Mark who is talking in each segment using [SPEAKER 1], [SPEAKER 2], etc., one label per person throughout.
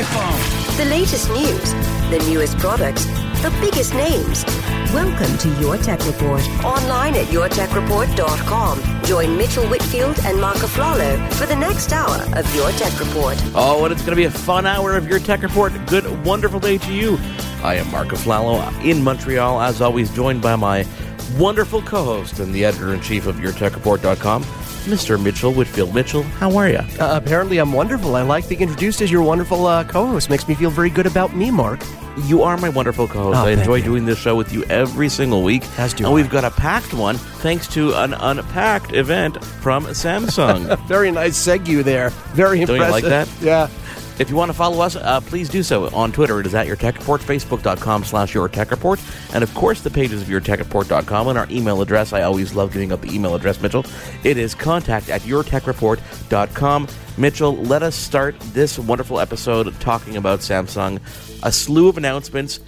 [SPEAKER 1] iPhone.
[SPEAKER 2] The latest news, the newest products, the biggest names. Welcome to Your Tech Report. Online at yourtechreport.com. Join Mitchell Whitfield and Mark Aflalo for the next hour of Your Tech Report.
[SPEAKER 3] Oh, and it's going to be a fun hour of Your Tech Report. Good, wonderful day to you. I am Mark Aflalo in Montreal, as always, joined by my wonderful co-host and the editor-in-chief of YourTechReport.com, Mr. Mitchell Whitfield. Mitchell, how are you?
[SPEAKER 4] Uh, apparently, I'm wonderful. I like being introduced as your wonderful uh, co-host. Makes me feel very good about me, Mark.
[SPEAKER 3] You are my wonderful co-host.
[SPEAKER 4] Oh,
[SPEAKER 3] I enjoy
[SPEAKER 4] you.
[SPEAKER 3] doing this show with you every single week.
[SPEAKER 4] As do
[SPEAKER 3] and
[SPEAKER 4] I.
[SPEAKER 3] we've got a packed one thanks to an unpacked event from Samsung.
[SPEAKER 4] Very nice segue there. Very
[SPEAKER 3] Don't you
[SPEAKER 4] impressive.
[SPEAKER 3] like that?
[SPEAKER 4] Yeah.
[SPEAKER 3] If you want to follow us, uh, please do so on Twitter. It is at Your Tech Report, Facebook.com slash Your Tech Report, and of course the pages of YourTechReport.com and our email address. I always love giving up the email address, Mitchell. It is contact at YourTechReport.com. Mitchell, let us start this wonderful episode talking about Samsung. A slew of announcements,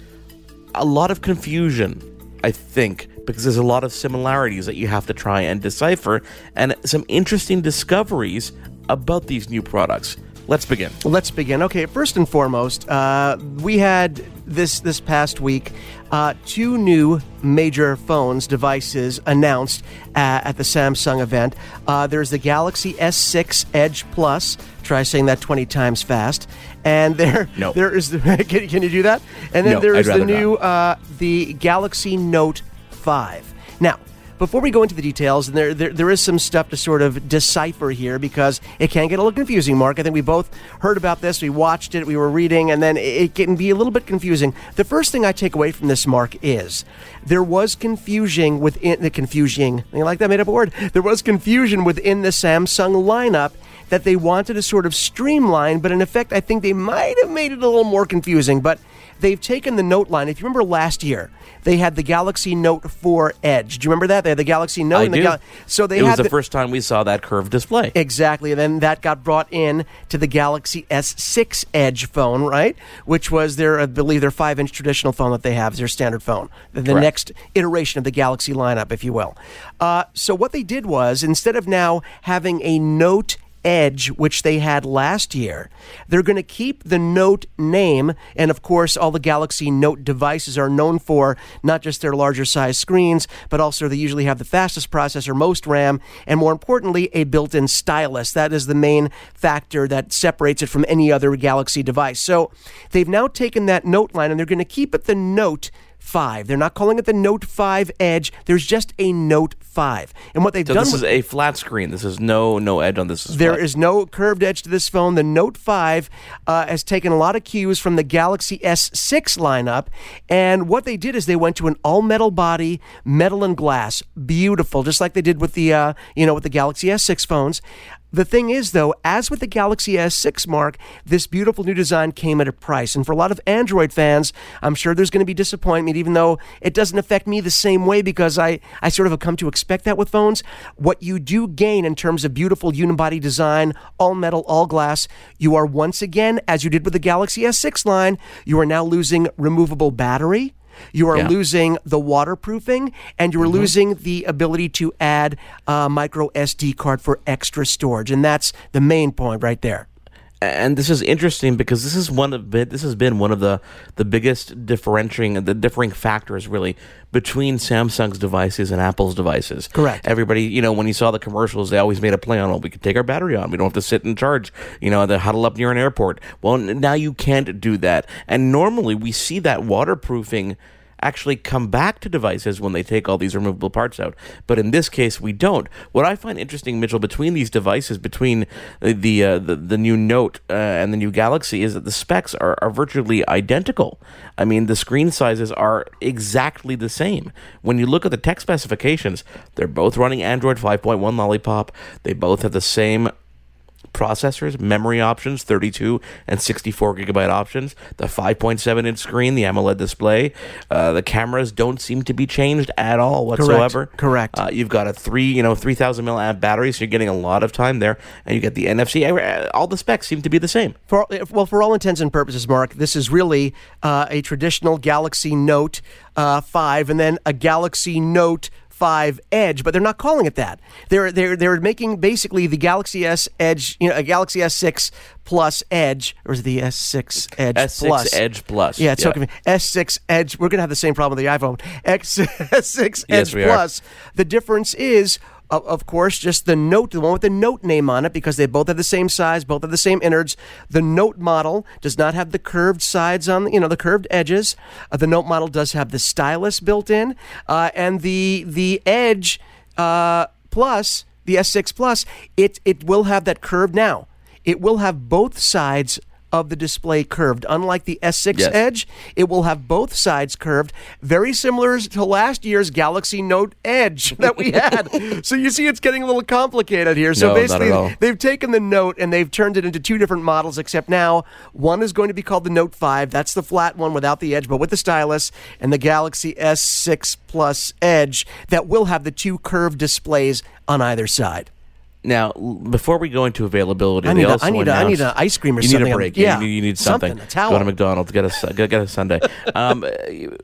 [SPEAKER 3] a lot of confusion, I think, because there's a lot of similarities that you have to try and decipher, and some interesting discoveries about these new products. Let's begin.
[SPEAKER 4] Let's begin. Okay, first and foremost, uh, we had this this past week uh, two new major phones devices announced uh, at the Samsung event. Uh, there's the Galaxy S6 Edge Plus. Try saying that 20 times fast. And there,
[SPEAKER 3] No.
[SPEAKER 4] there is the. Can, can you do that? And then
[SPEAKER 3] No,
[SPEAKER 4] there the new uh, the Galaxy Note 5. Now. Before we go into the details, and there, there there is some stuff to sort of decipher here because it can get a little confusing. Mark, I think we both heard about this. We watched it, we were reading, and then it, can be a little bit confusing. The first thing I take away from this, Mark, is there was confusion within the confusing. You like that made up word? There was confusion within the Samsung lineup that they wanted to sort of streamline, but in effect, I think they might have made it a little more confusing. But they've taken the Note line. If you remember last year, they had the Galaxy Note 4 Edge. Do you remember that? They had the Galaxy Note
[SPEAKER 3] I
[SPEAKER 4] and the
[SPEAKER 3] do.
[SPEAKER 4] Gal- so they
[SPEAKER 3] it
[SPEAKER 4] had
[SPEAKER 3] was the, first time we saw that curved display.
[SPEAKER 4] Exactly. And then that got brought in to the Galaxy S6 Edge phone, right? Which was their, I believe, their five inch traditional phone that they have, is their standard phone. The, the next iteration of the Galaxy lineup, if you will. Uh, so what they did was, instead of now having a Note Edge, which they had last year. They're going to keep the Note name, and of course, all the Galaxy Note devices are known for not just their larger size screens, but also they usually have the fastest processor, most RAM, and more importantly, a built in stylus. That is the main factor that separates it from any other Galaxy device. So they've now taken that Note line and they're going to keep it the Note 5. They're not calling it the Note 5 Edge. There's just a Note 5. And what they've
[SPEAKER 3] So
[SPEAKER 4] done
[SPEAKER 3] this is a flat screen. This is no no edge on this.
[SPEAKER 4] there
[SPEAKER 3] display.
[SPEAKER 4] is no curved edge to this phone. The Note 5 uh, has taken a lot of cues from the Galaxy S6 lineup. And what they did is they went to an all metal body, metal and glass. Beautiful, just like they did with the, uh, you know, with the Galaxy S6 phones. The thing is, though, as with the Galaxy S6 mark, this beautiful new design came at a price. And for a lot of Android fans, I'm sure there's going to be disappointment, even though it doesn't affect me the same way because I, I sort of have come to expect that with phones. What you do gain in terms of beautiful unibody design, all metal, all glass, you are once again, as you did with the Galaxy S6 line, you are now losing removable battery. You are
[SPEAKER 3] Yeah.
[SPEAKER 4] losing the waterproofing, and you are mm-hmm. losing the ability to add a micro SD card for extra storage, and that's the main point right there.
[SPEAKER 3] And this is interesting because this is one of this has been one of the the biggest differentiating the differing factors really between Samsung's devices and Apple's devices.
[SPEAKER 4] Correct.
[SPEAKER 3] Everybody, you know, when you saw the commercials, they always made a play on, well, we could take our battery on. We don't have to sit and charge, you know, the huddle up near an airport. Well, now you can't do that. And normally we see that waterproofing actually come back to devices when they take all these removable parts out. But in this case, we don't. What I find interesting, Mitchell, between these devices, between the uh, the, the new Note uh, and the new Galaxy, is that the specs are, are virtually identical. I mean, the screen sizes are exactly the same. When you look at the tech specifications, they're both running Android 5.1 Lollipop. They both have the same processors, memory options, 32 and 64 gigabyte options, the 5.7 inch screen, the AMOLED display. Uh, the cameras don't seem to be changed at all whatsoever.
[SPEAKER 4] Correct. Correct.
[SPEAKER 3] Uh, you've got a three, you know, 3000 milliamp battery, so you're getting a lot of time there, and you get the NFC. Uh, all the specs seem to be the same.
[SPEAKER 4] For well, for all intents and purposes, Mark, this is really uh, a traditional Galaxy Note uh, 5, and then a Galaxy Note 5 Edge, but they're not calling it that. They're they're they're making basically the Galaxy S Edge, you know, a Galaxy S6 Plus Edge, or is it the S6 Edge
[SPEAKER 3] S6
[SPEAKER 4] Plus?
[SPEAKER 3] Edge Plus.
[SPEAKER 4] Yeah, it's okay. S6 Edge. We're gonna have the same problem with the iPhone. X S6
[SPEAKER 3] Yes,
[SPEAKER 4] Edge
[SPEAKER 3] we are.
[SPEAKER 4] Plus. The difference is. Of course, just the Note, the one with the Note name on it, because they both have the same size, both have the same innards. The Note model does not have the curved sides on, you know, the curved edges. Uh, the Note model does have the stylus built in, uh, and the the Edge uh, Plus, the S6 Plus, it it will have that curve now. It will have both sides of the display curved. Unlike the S6
[SPEAKER 3] Yes.
[SPEAKER 4] Edge, it will have both sides curved, very similar to last year's Galaxy Note Edge that we had. so you see, it's getting a little complicated here. So
[SPEAKER 3] No,
[SPEAKER 4] basically,
[SPEAKER 3] all.
[SPEAKER 4] they've taken the Note and they've turned it into two different models, except now one is going to be called the Note 5. That's the flat one without the edge, but with the stylus, and the Galaxy S6 Plus Edge that will have the two curved displays on either side.
[SPEAKER 3] Now, before we go into availability,
[SPEAKER 4] I
[SPEAKER 3] they
[SPEAKER 4] need a-
[SPEAKER 3] also
[SPEAKER 4] I need a- I need an ice cream or
[SPEAKER 3] you
[SPEAKER 4] something.
[SPEAKER 3] need a break.
[SPEAKER 4] Yeah,
[SPEAKER 3] you, need, you need something.
[SPEAKER 4] something, a towel.
[SPEAKER 3] Go to McDonald's, get a get, a sundae. um,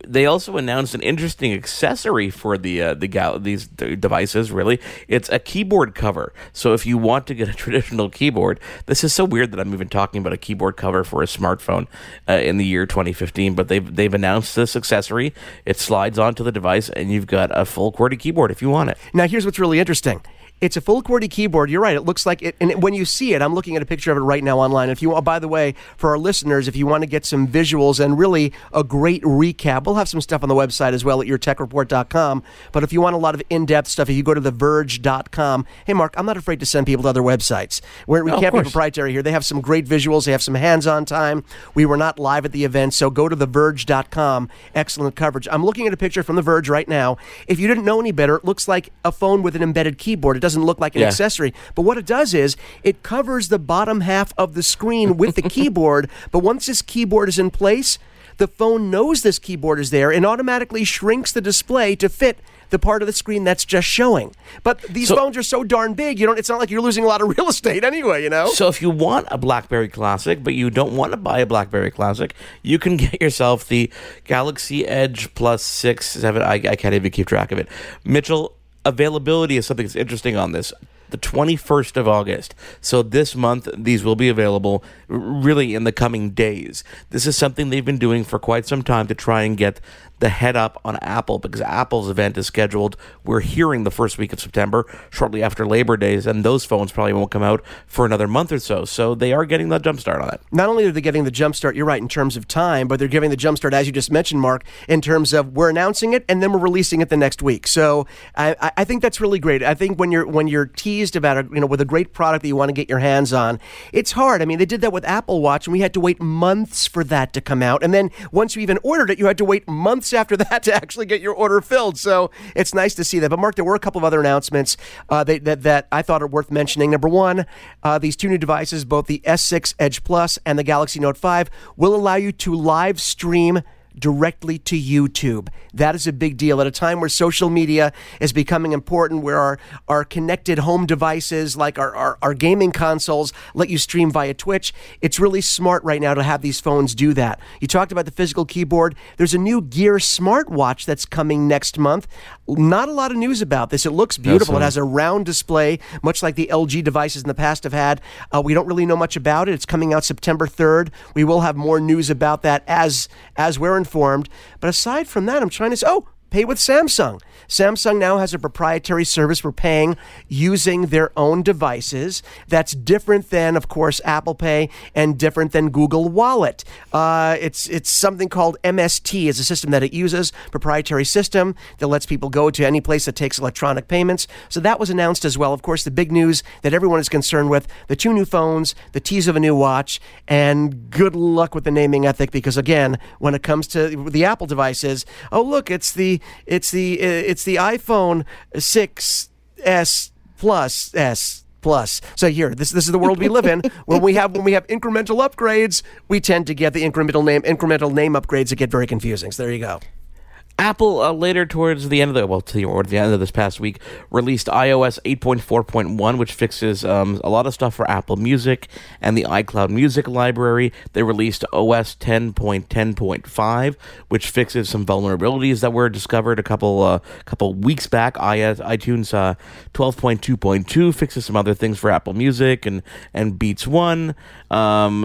[SPEAKER 3] they also announced an interesting accessory for the uh, the gal- these d- devices. Really, it's a keyboard cover. So if you want to get a traditional keyboard, this is so weird that I'm even talking about a keyboard cover for a smartphone uh, in the year 2015. But they've they've announced this accessory. It slides onto the device, and you've got a full QWERTY keyboard if you want it.
[SPEAKER 4] Now, here's what's really interesting. It's a full QWERTY keyboard. You're right. It looks like it. And when you see it, I'm looking at a picture of it right now online. If you, oh, by the way, for our listeners, if you want to get some visuals and really a great recap, we'll have some stuff on the website as well at yourtechreport.com. But if you want a lot of in-depth stuff, if you go to theverge.com, hey, Mark, I'm not afraid to send people to other websites. We're, we can't be proprietary here. They have some great visuals. They have some hands-on time. We were not live at the event, so go to theverge.com. Excellent coverage. I'm looking at a picture from The Verge right now. If you didn't know any better, it looks like a phone with an embedded keyboard. It doesn't look like an
[SPEAKER 3] Yeah.
[SPEAKER 4] accessory. But what it does is it covers the bottom half of the screen with the keyboard. But once this keyboard is in place, the phone knows this keyboard is there and automatically shrinks the display to fit the part of the screen that's just showing. But these
[SPEAKER 3] So-
[SPEAKER 4] phones are so darn big, you don't. It's not like you're losing a lot of real estate anyway. You know.
[SPEAKER 3] So if you want a BlackBerry Classic, but you don't want to buy a BlackBerry Classic, you can get yourself the Galaxy Edge Plus Six, Seven. I, I can't even keep track of it. Mitchell, availability is something that's interesting on this. The 21st of August. So this month, these will be available really in the coming days. This is something they've been doing for quite some time to try and get the head up on Apple because Apple's event is scheduled. We're hearing the first week of September, shortly after Labor Days, and those phones probably won't come out for another month or so. So they are getting the jump start on it.
[SPEAKER 4] not only are they getting the jump start, you're right, in terms of time, but they're giving the jump start, as you just mentioned, Mark, in terms of we're announcing it and then we're releasing it the next week. So I, I- think that's really great. I think when you're when you're teased about it, you know, with a great product that you want to get your hands on, it's hard. I mean, they did that with Apple Watch, and we had to wait months for that to come out. And then once you even ordered it, you had to wait months after that to actually get your order filled. So it's nice to see that. But Mark, there were a couple of other announcements uh, that, that that I thought are worth mentioning. Number one, uh, these two new devices, both the S6 Edge Plus and the Galaxy Note 5, will allow you to live stream directly to YouTube. That is a big deal at a time where social media is becoming important, where our, our connected home devices, like our, our, our gaming consoles, let you stream via Twitch. It's really smart right now to have these phones do that. You talked about the physical keyboard. There's a new Gear smartwatch that's coming next month. Not a lot of news about this. It looks beautiful. It has a round display, much like the LG devices in the past have had. Uh, we don't really know much about it. It's coming out September 3rd. We will have more news about that as as we're informed. But aside from that, I'm trying to say, oh, pay with Samsung. Samsung now has a proprietary service for paying using their own devices. That's different than, of course, Apple Pay and different than Google Wallet. Uh, it's it's something called MST. is a system that it uses, proprietary system that lets people go to any place that takes electronic payments. So that was announced as well. Of course, the big news that everyone is concerned with: the two new phones, the tease of a new watch, and good luck with the naming ethic because again, when it comes to the Apple devices, oh look, it's the it's the uh, it's the iPhone 6s plus s plus. So here, this this is the world we live in. when we have when we have incremental upgrades, we tend to get the incremental name incremental name upgrades that get very confusing. So there you go.
[SPEAKER 3] Apple uh, later towards the end of the well, to the, end of this past week, released iOS 8.4.1, which fixes um, a lot of stuff for Apple Music and the iCloud Music library. They released OS 10.10.5, which fixes some vulnerabilities that were discovered a couple uh, couple weeks back. iTunes uh, 12.2.2 fixes some other things for Apple Music and and Beats One. Um,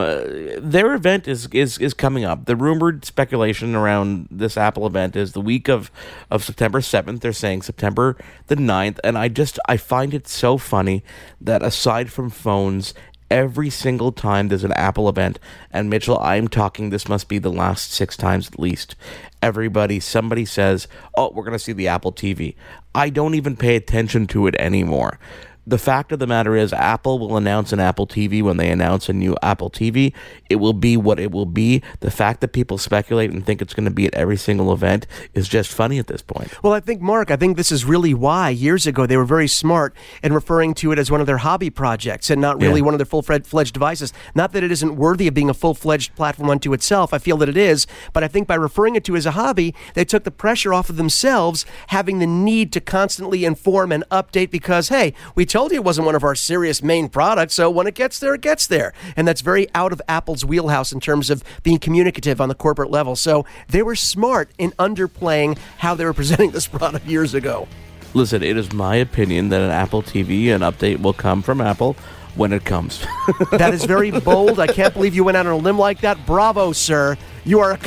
[SPEAKER 3] their event is, is is coming up. The rumored speculation around this Apple event is the week of, of September 7th. They're saying September the 9th. And I just, I find it so funny that aside from phones, every single time there's an Apple event, and Mitchell, I'm talking, this must be the last six times at least. Everybody, somebody says, Oh, we're going to see the Apple TV. I don't even pay attention to it anymore the fact of the matter is, Apple will announce an Apple TV when they announce a new Apple TV. It will be what it will be. The fact that people speculate and think it's going to be at every single event is just funny at this point.
[SPEAKER 4] Well, I think, Mark, I think this is really why years ago they were very smart in referring to it as one of their hobby projects and not really yeah. one of their full fledged devices. Not that it isn't worthy of being a full fledged platform unto itself. I feel that it is. But I think by referring it to as a hobby, they took the pressure off of themselves having the need to constantly inform and update because, hey, we told you it wasn't one of our serious main products, so when it gets there, it gets there. And that's very out of Apple's wheelhouse in terms of being communicative on the corporate level. So they were smart in underplaying how they were presenting this product years ago.
[SPEAKER 3] Listen, it is my opinion that an Apple TV, an update will come from Apple when it comes.
[SPEAKER 4] that is very bold. I can't believe you went out on a limb like that. Bravo, sir. You are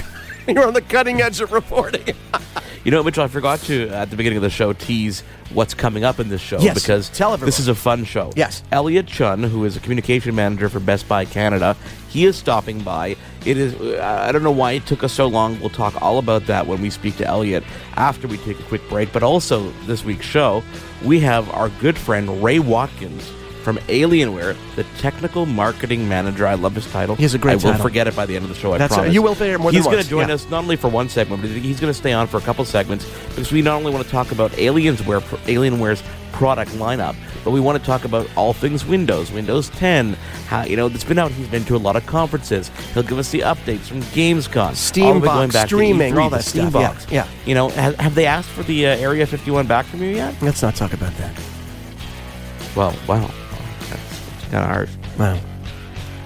[SPEAKER 4] you're on the cutting edge of reporting.
[SPEAKER 3] You know, Mitchell, I forgot to, at the beginning of the show, tease what's coming up in this show.
[SPEAKER 4] Yes,
[SPEAKER 3] because
[SPEAKER 4] tell everyone.
[SPEAKER 3] this is a fun show.
[SPEAKER 4] Yes.
[SPEAKER 3] Elliot Chun, who is a communication manager for Best Buy Canada, he is stopping by. It is, uh, I don't know why it took us so long. We'll talk all about that when we speak to Elliot after we take a quick break. But also, this week's show, we have our good friend Ray Watkins from Alienware, the technical marketing manager. I love his title.
[SPEAKER 4] He's a great. Guy. I
[SPEAKER 3] will
[SPEAKER 4] title.
[SPEAKER 3] forget it by the end of the show. I
[SPEAKER 4] That's
[SPEAKER 3] promise.
[SPEAKER 4] A, you will hear more.
[SPEAKER 3] He's
[SPEAKER 4] going
[SPEAKER 3] to join
[SPEAKER 4] yeah.
[SPEAKER 3] us not only for one segment, but he's going to stay on for a couple segments because we not only want to talk about Aliensware, Alienware's product lineup, but we want to talk about all things Windows, Windows 10. How you know it's been out. He's been to a lot of conferences. He'll give us the updates from Gamescom,
[SPEAKER 4] Steambox, streaming,
[SPEAKER 3] E3,
[SPEAKER 4] all that
[SPEAKER 3] Steam
[SPEAKER 4] stuff. Yeah, yeah.
[SPEAKER 3] You know, have, have they asked for the uh, Area 51 back from you yet?
[SPEAKER 4] Let's not talk about that.
[SPEAKER 3] Well, wow kind of hard.
[SPEAKER 4] Wow.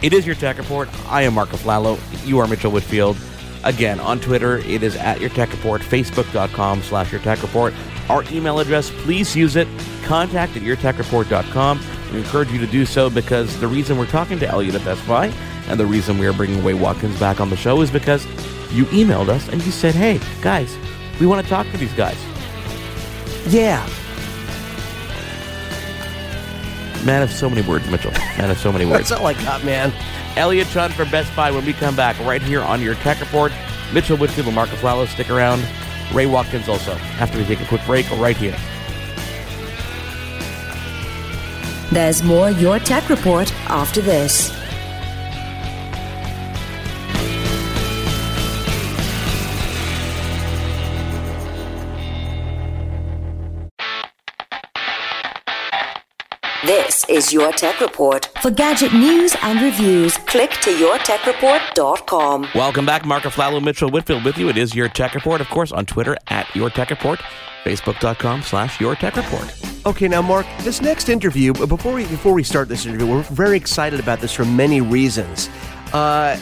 [SPEAKER 3] It is your tech report. I am Mark Aflalo. You are Mitchell Whitfield. Again, on Twitter, it is at your tech report, facebook.com slash your tech report. Our email address, please use it. Contact at yourtechreport.com. We encourage you to do so because the reason we're talking to Elliot at Best Buy and the reason we are bringing Ray Watkins back on the show is because you emailed us and you said, hey, guys, we want to talk to these guys.
[SPEAKER 4] Yeah.
[SPEAKER 3] Man of so many words, Mitchell. Man of so many words.
[SPEAKER 4] That's all I got, man.
[SPEAKER 3] Elliot Chun from Best Buy when we come back right here on your Tech Report. Mitchell Whitfield and Mark Aflalo stick around. Ray Watkins also after we take a quick break right here.
[SPEAKER 2] There's more Your Tech Report after this. Is Your Tech Report. For gadget news and reviews, click to yourtechreport.com.
[SPEAKER 3] Welcome back. Mark Aflalo, Mitchell Whitfield with you. It is Your Tech Report, of course, on Twitter at Your Tech Report, Facebook.com slash Your Tech Report.
[SPEAKER 4] Okay, now Mark, this next interview, before we before we start this interview, we're very excited about this for many reasons. Uh,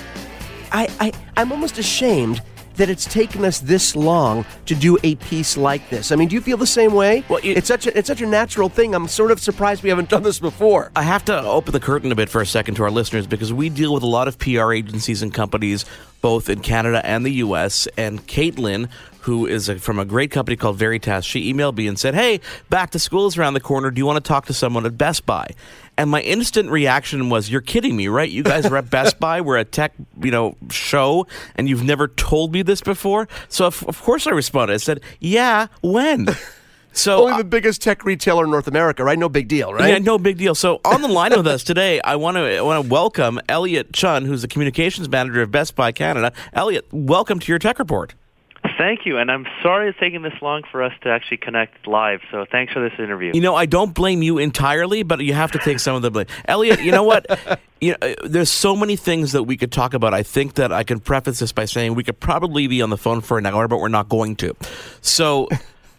[SPEAKER 4] I, I I'm almost ashamed that it's taken us this long to do a piece like this. I mean, do you feel the same way? Well, it, it's such a it's such a natural thing. I'm sort of surprised we haven't done this before.
[SPEAKER 3] I have to open the curtain a bit for a second to our listeners because we deal with a lot of PR agencies and companies both in Canada and the U.S. And Caitlin, who is a, from a great company called Veritas, she emailed me and said, "Hey, back to school is around the corner. Do you want to talk to someone at Best Buy?" And my instant reaction was, "You're kidding me, right? You guys are at Best Buy. We're a tech, you know, show, and you've never told me this before." So of, of course I responded. I said, "Yeah, when?"
[SPEAKER 4] So only the biggest tech retailer in North America, right? No big deal, right?
[SPEAKER 3] Yeah, no big deal. So on the line with us today, I want to I want to welcome Elliot Chun, who's the communications manager of Best Buy Canada. Elliot, welcome to your tech report.
[SPEAKER 5] Thank you, and I'm sorry it's taking this long for us to actually connect live. So thanks for this interview.
[SPEAKER 3] You know, I don't blame you entirely, but you have to take some of the blame. Elliot, you know what? you know, there's so many things that we could talk about. I think that I can preface this by saying we could probably be on the phone for an hour, but we're not going to. So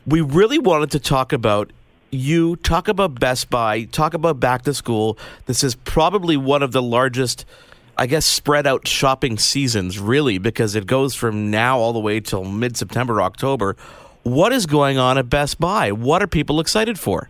[SPEAKER 3] we really wanted to talk about you, talk about Best Buy, talk about back to school. This is probably one of the largest, I guess, spread out shopping seasons, really, because it goes from now all the way till mid September, October. What is going on at Best Buy? What are people excited for?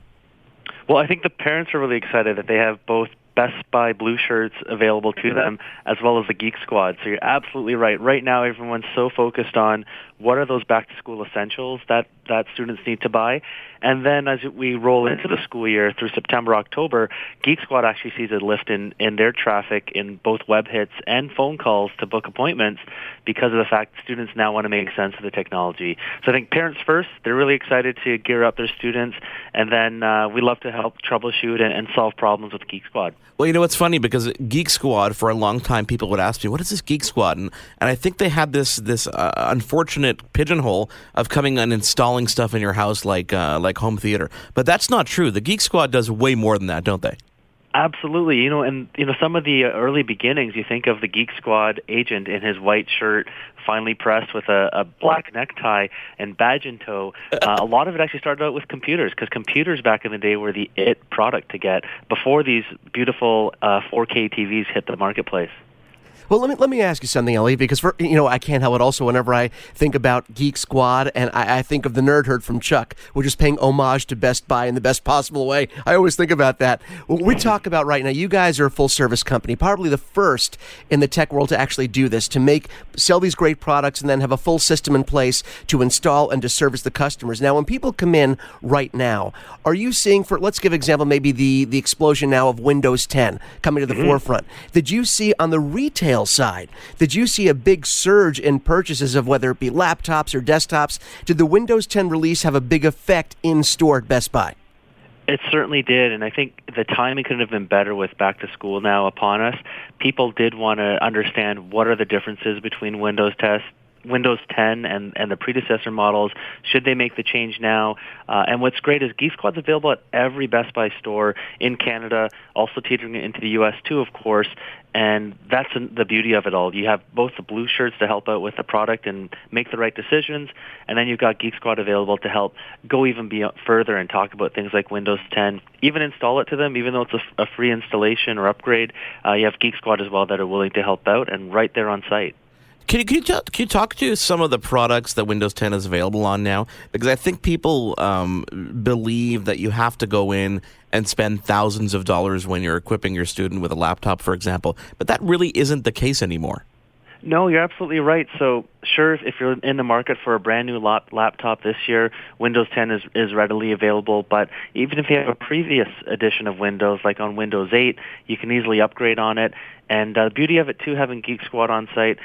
[SPEAKER 5] Well, I think the parents are really excited that they have both Best Buy blue shirts available to them, as well as the Geek Squad. So you're absolutely right. Right now, everyone's so focused on what are those back to school essentials that that students need to buy, and then as we roll into the school year through September, October, Geek Squad actually sees a lift in in their traffic in both web hits and phone calls to book appointments because of the fact students now want to make sense of the technology. So I think parents first, they're really excited to gear up their students, and then uh, we love to help troubleshoot and, and solve problems with Geek Squad.
[SPEAKER 3] Well, you know what's funny because Geek Squad for a long time people would ask me, "What is this Geek Squad?" and, and I think they had this this uh, unfortunate pigeonhole of coming and installing stuff in your house like uh, like home theater. But that's not true. The Geek Squad does way more than that, don't they?
[SPEAKER 5] Absolutely. You know, and you know some of the early beginnings. You think of the Geek Squad agent in his white shirt, finely pressed with a, a black necktie and badge in tow. Uh, a lot of it actually started out with computers because computers back in the day were the it product to get before these beautiful uh, 4K TVs hit the marketplace.
[SPEAKER 4] Well, let me let me ask you something, Ellie, because for you know I can't help it. Also, whenever I think about Geek Squad and I, I, think of the Nerd Herd from Chuck, we're just paying homage to Best Buy in the best possible way. I always think about that. What we talk about right now, you guys are a full service company, probably the first in the tech world to actually do this, to make sell these great products and then have a full system in place to install and to service the customers. Now, when people come in right now, are you seeing for let's give example maybe the the explosion now of Windows 10 coming to the mm-hmm. forefront? Did you see on the retail retail side? Did you see a big surge in purchases of whether it be laptops or desktops? Did the Windows 10 release have a big effect in store at Best Buy?
[SPEAKER 5] It certainly did, and I think the timing couldn't have been better with back to school now upon us. People did want to understand what are the differences between Windows test, Windows 10 and, and the predecessor models. Should they make the change now? Uh, and what's great is Geek Squad's available at every Best Buy store in Canada, also teetering into the U.S. too, of course. And that's the beauty of it all. You have both the blue shirts to help out with the product and make the right decisions, and then you've got Geek Squad available to help go even beyond, further and talk about things like Windows 10. Even install it to them, even though it's a, a free installation or upgrade. Uh, you have Geek Squad as well that are willing to help out and right there on site.
[SPEAKER 3] Can you, can you, talk, can you talk to some of the products that Windows 10 is available on now? Because I think people um, believe that you have to go in and spend thousands of dollars when you're equipping your student with a laptop, for example. But that really isn't the case anymore.
[SPEAKER 5] No, you're absolutely right. So, sure, if you're in the market for a brand new lap- laptop this year, Windows 10 is, is readily available. But even if you have a previous edition of Windows, like on Windows 8, you can easily upgrade on it. And uh, the beauty of it, too, having Geek Squad on site,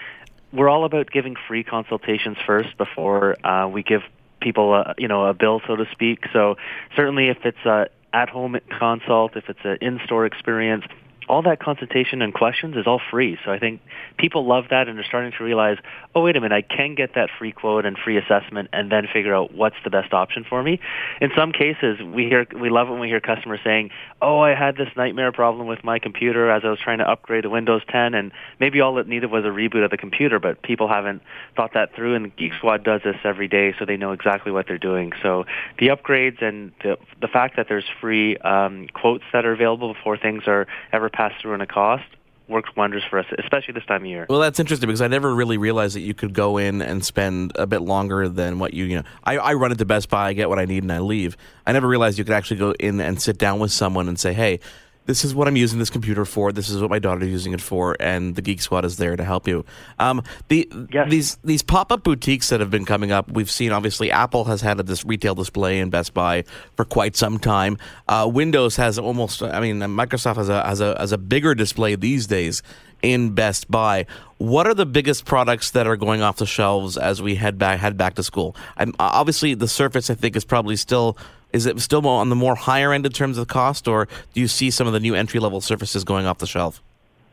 [SPEAKER 5] we're all about giving free consultations first before uh, we give people a, you know a bill, so to speak. So certainly, if it's a at-home consult, if it's an in-store experience, all that consultation and questions is all free. So I think people love that and are starting to realize, oh, wait a minute, I can get that free quote and free assessment and then figure out what's the best option for me. In some cases, we hear we love when we hear customers saying, oh, I had this nightmare problem with my computer as I was trying to upgrade to Windows 10 and maybe all it needed was a reboot of the computer, but people haven't thought that through and Geek Squad does this every day so they know exactly what they're doing. So the upgrades and the, the fact that there's free um, quotes that are available before things are ever pass through in a cost works wonders for us, especially this time of year.
[SPEAKER 3] Well, that's interesting because I never really realized that you could go in and spend a bit longer than what you, you know, I, I run into Best Buy, I get what I need, and I leave. I never realized you could actually go in and sit down with someone and say, hey, this is what I'm using this computer for. This is what my daughter's using it for, and the Geek Squad is there to help you. Um, the
[SPEAKER 5] yes.
[SPEAKER 3] these these pop up boutiques that have been coming up, we've seen. Obviously, Apple has had a, this retail display in Best Buy for quite some time. Uh, Windows has almost. I mean, Microsoft has a has a has a bigger display these days in Best Buy. What are the biggest products that are going off the shelves as we head back head back to school? I'm, obviously, the Surface I think is probably still is it still on the more higher end in terms of cost, or do you see some of the new entry level Surfaces going off the shelf?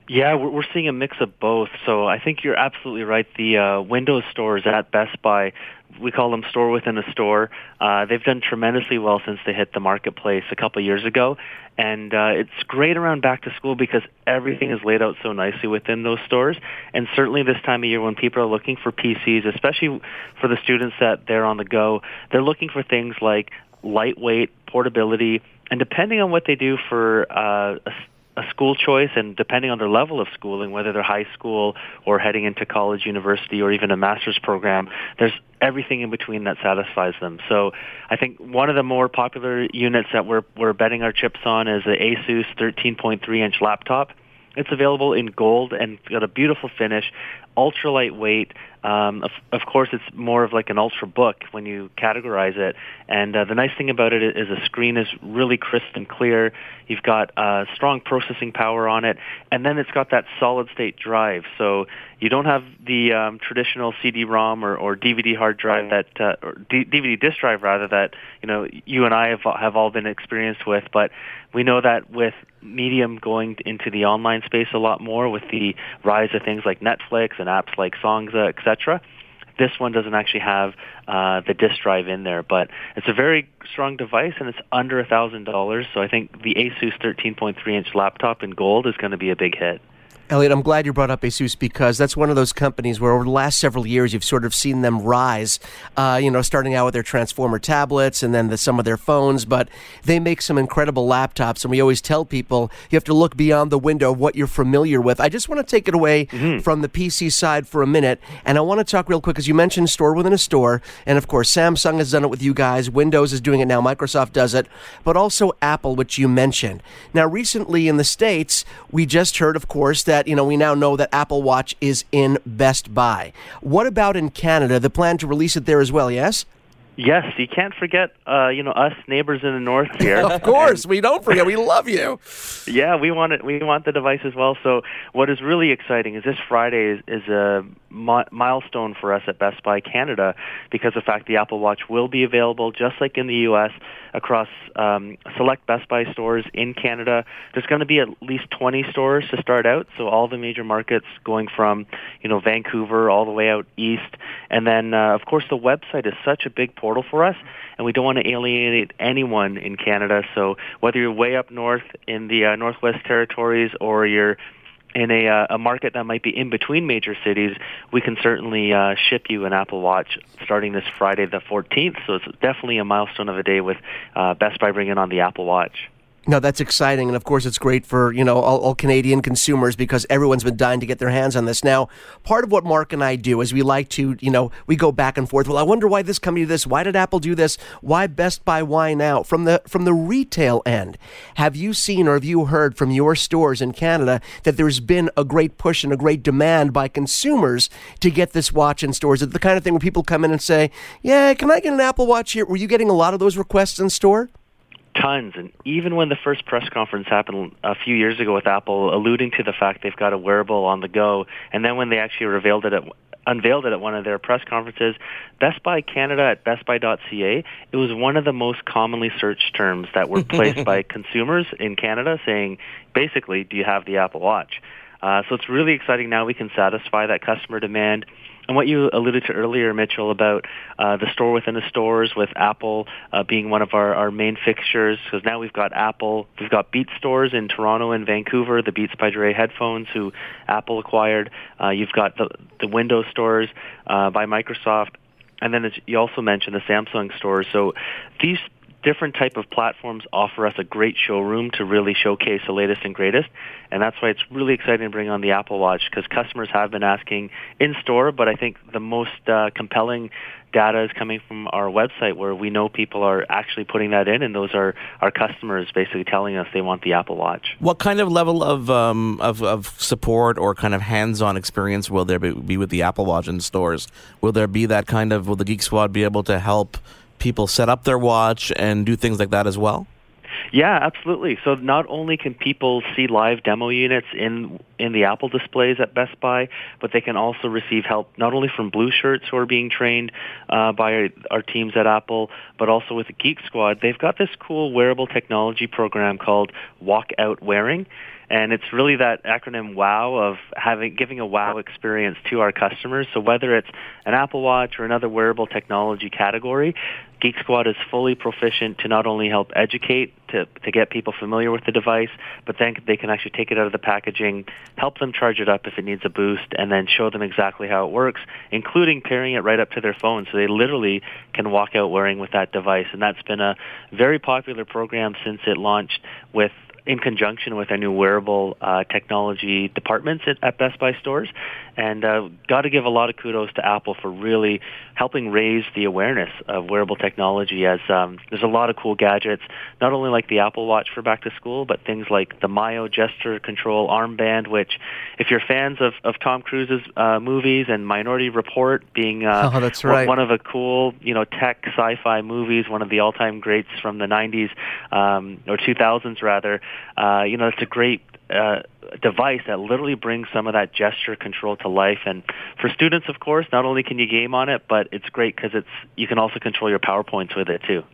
[SPEAKER 5] Yeah, we're seeing a mix of both. So I think you're absolutely right. The uh, Windows stores at Best Buy, we call them store within a store. Uh, they've done tremendously well since they hit the marketplace a couple of years ago, and uh, it's great around back to school because everything is laid out so nicely within those stores. And certainly this time of year, when people are looking for PCs, especially for the students that they're on the go, they're looking for things like lightweight, portability, and depending on what they do for uh, a a school choice and depending on their level of schooling, whether they're high school or heading into college, university, or even a master's program, there's everything in between that satisfies them. So I think one of the more popular units that we're, we're betting our chips on is the Asus 13.3 inch laptop. It's available in gold and got a beautiful finish, ultra lightweight. Um, of, of course, it's more of like an ultra book when you categorize it. And uh, the nice thing about it is the screen is really crisp and clear. You've got uh, strong processing power on it, and then it's got that solid state drive. So you don't have the um, traditional CD-ROM or, or DVD hard drive that, uh, or D- DVD disk drive rather that you know you and I have have all been experienced with. But we know that with Medium going into the online space a lot more, with the rise of things like Netflix and apps like Songza, etc. This one doesn't actually have uh, the disk drive in there, but it's a very strong device and it's under a thousand dollars. So I think the Asus 13.3 inch laptop in gold is going to be a big hit.
[SPEAKER 4] Elliot, I'm glad you brought up Asus because that's one of those companies where over the last several years you've sort of seen them rise. Uh, you know, starting out with their Transformer tablets and then the, some of their phones, but they make some incredible laptops. And we always tell people you have to look beyond the window of what you're familiar with. I just want to take it away mm-hmm. from the PC side for a minute, and I want to talk real quick because you mentioned store within a store, and of course Samsung has done it with you guys. Windows is doing it now. Microsoft does it, but also Apple, which you mentioned. Now, recently in the states, we just heard, of course, that that, you know, we now know that Apple Watch is in Best Buy. What about in Canada? The plan to release it there as well, yes?
[SPEAKER 5] Yes, you can't forget, uh, you know, us neighbors in the north here.
[SPEAKER 4] of course, we don't forget. We love you.
[SPEAKER 5] Yeah, we want it. We want the device as well. So, what is really exciting is this Friday is, is a mi- milestone for us at Best Buy Canada because the fact the Apple Watch will be available just like in the U.S. across um, select Best Buy stores in Canada. There's going to be at least 20 stores to start out. So, all the major markets going from, you know, Vancouver all the way out east, and then uh, of course the website is such a big portal for us, and we don't want to alienate anyone in Canada. So whether you're way up north in the uh, Northwest Territories or you're in a, uh, a market that might be in between major cities, we can certainly uh, ship you an Apple Watch starting this Friday the 14th. So it's definitely a milestone of a day with uh, Best Buy bringing on the Apple Watch.
[SPEAKER 4] No, that's exciting, and of course, it's great for you know all, all, Canadian consumers because everyone's been dying to get their hands on this. Now, part of what Mark and I do is we like to you know we go back and forth. Well, I wonder why this company did this. Why did Apple do this? Why Best Buy? Why now? From the from the retail end, have you seen or have you heard from your stores in Canada that there's been a great push and a great demand by consumers to get this watch in stores? Is it the kind of thing where people come in and say, "Yeah, can I get an Apple Watch here?" Were you getting a lot of those requests in store?
[SPEAKER 5] Tons. And even when the first press conference happened a few years ago with Apple, alluding to the fact they've got a wearable on the go, and then when they actually revealed it at unveiled it at one of their press conferences. Best Buy Canada at bestbuy.ca, it was one of the most commonly searched terms that were placed by consumers in Canada saying, basically, do you have the Apple Watch? Uh, so it's really exciting now we can satisfy that customer demand. And what you alluded to earlier, Mitchell, about uh, the store within the stores with Apple uh, being one of our, our main fixtures, because now we've got Apple, we've got Beats stores in Toronto and Vancouver, the Beats by Dre headphones, who Apple acquired. Uh, you've got the, the Windows stores uh, by Microsoft. And then you also mentioned the Samsung stores. So these different type of platforms offer us a great showroom to really showcase the latest and greatest, and that's why it's really exciting to bring on the Apple Watch because customers have been asking in store, but I think the most uh, compelling data is coming from our website where we know people are actually putting that in, and those are our customers basically telling us they want the Apple Watch.
[SPEAKER 3] What kind of level of um, of, of, support or kind of hands-on experience will there be, be with the Apple Watch in stores? Will there be that kind of? Will the Geek Squad be able to help? People set up their watch and do things like that as well?
[SPEAKER 5] Yeah, absolutely. So not only can people see live demo units in in the Apple displays at Best Buy, but they can also receive help not only from Blue Shirts who are being trained uh, by our, our teams at Apple, but also with Geek Squad. They've got this cool wearable technology program called Walk Out Wearing and it's really that acronym WOW of having giving a WOW experience to our customers. So whether it's an Apple Watch or another wearable technology category, Geek Squad is fully proficient to not only help educate to to get people familiar with the device, but then they can actually take it out of the packaging, help them charge it up if it needs a boost, and then show them exactly how it works, including pairing it right up to their phone, so they literally can walk out wearing with that device. And that's been a very popular program since it launched with in conjunction with our new wearable uh, technology departments at, at, Best Buy stores. And uh, got to give a lot of kudos to Apple for really helping raise the awareness of wearable technology. As um, there's a lot of cool gadgets, not only like the Apple Watch for back to school, but things like the Myo gesture control armband. Which, if you're fans of, of Tom Cruise's uh, movies and Minority Report being uh,
[SPEAKER 4] oh, that's right.
[SPEAKER 5] one of the cool you know tech sci-fi movies, one of the all-time greats from the 90s um, or 2000s rather uh, you know, it's a great uh, device that literally brings some of that gesture control to life. And for students, of course, not only can you game on it, but it's great because it's you can also control your PowerPoints with it too.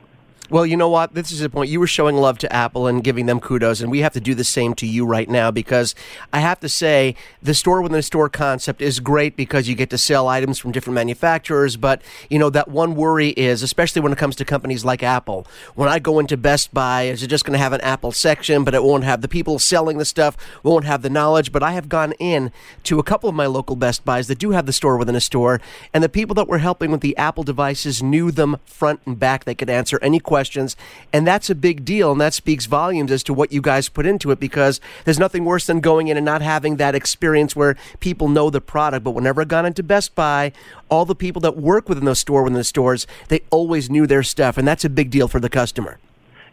[SPEAKER 4] Well, you know what? This is the point. You were showing love to Apple and giving them kudos, and we have to do the same to you right now because I have to say the store within a store concept is great because you get to sell items from different manufacturers. But, you know, that one worry is, especially when it comes to companies like Apple, when I go into Best Buy, is it just going to have an Apple section, but it won't have the people selling the stuff, won't have the knowledge? But I have gone in to a couple of my local Best Buys that do have the store within a store, and the people that were helping with the Apple devices knew them front and back. They could answer any question questions. And that's a big deal. And that speaks volumes as to what you guys put into it because there's nothing worse than going in and not having that experience where people know the product. But whenever I got into Best Buy, all the people that work within the store, within the stores, they always knew their stuff. And that's a big deal for the customer.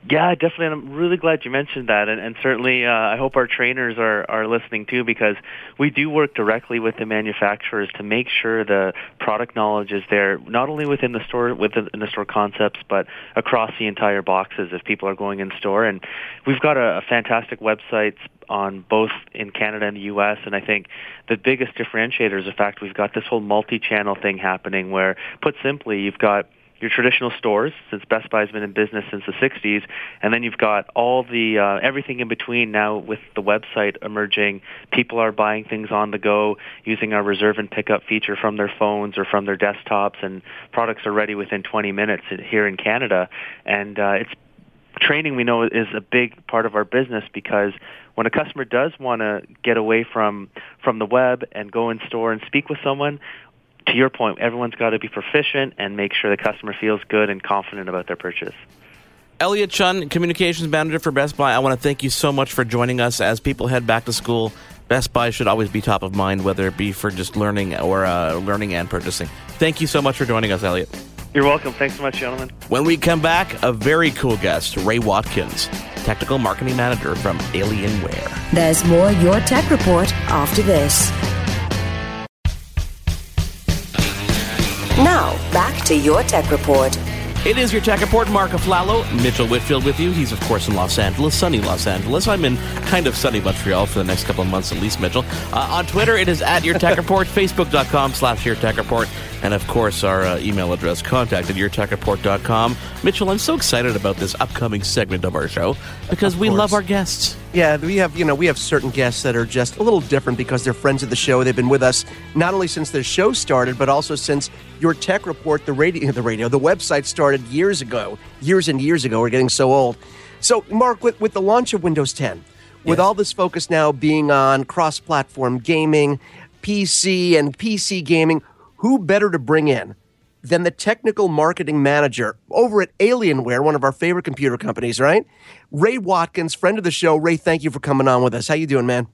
[SPEAKER 5] Yeah, definitely. And I'm really glad you mentioned that. And, and certainly, uh, I hope our trainers are, are listening too, because we do work directly with the manufacturers to make sure the product knowledge is there, not only within the store, within the store concepts, but across the entire boxes if people are going in store. And we've got a, a fantastic website on both in Canada and the U.S. And I think the biggest differentiator is the fact we've got this whole multi-channel thing happening where, put simply, you've got your traditional stores, since Best Buy has been in business since the 60s, and then you've got all the uh, everything in between now with the website emerging. People are buying things on the go using our reserve and pickup feature from their phones or from their desktops, and products are ready within 20 minutes here in Canada. And uh, it's training we know is a big part of our business because when a customer does want to get away from from the web and go in store and speak with someone, to your point, everyone's got to be proficient and make sure the customer feels good and confident about their purchase.
[SPEAKER 3] Elliot Chun, Communications Manager for Best Buy, I want to thank you so much for joining us. As people head back to school, Best Buy should always be top of mind, whether it be for just learning or uh, learning and purchasing. Thank you so much for joining us, Elliot.
[SPEAKER 5] You're welcome. Thanks so much, gentlemen.
[SPEAKER 3] When we come back, a very cool guest, Ray Watkins, Technical Marketing Manager from Alienware.
[SPEAKER 2] There's more Your Tech Report after this. Back to your tech report.
[SPEAKER 3] It is your Tech Report. Mark Aflalo, Mitchell Whitfield with you. He's, of course, in Los Angeles, sunny Los Angeles. I'm in kind of sunny Montreal for the next couple of months at least, Mitchell. Uh, on Twitter, it is at Your Tech Report, Facebook.com slash Your Tech Report, and, of course, our uh, email address, contact at YourTechReport.com. Mitchell, I'm so excited about this upcoming segment of our show because we love our guests.
[SPEAKER 4] Yeah, we have you know we have certain guests that are just a little different because they're friends of the show. They've been with us not only since the show started, but also since your tech report, the radio, the radio, the website started years ago, years and years ago. We're getting so old. So, Mark, with, with the launch of Windows 10, with all this focus now being on cross-platform gaming, PC and PC gaming, who better to bring in than the technical marketing manager over at Alienware, one of our favorite computer companies, right? Ray Watkins, friend of the show. Ray, thank you for coming on with us. How you doing, man?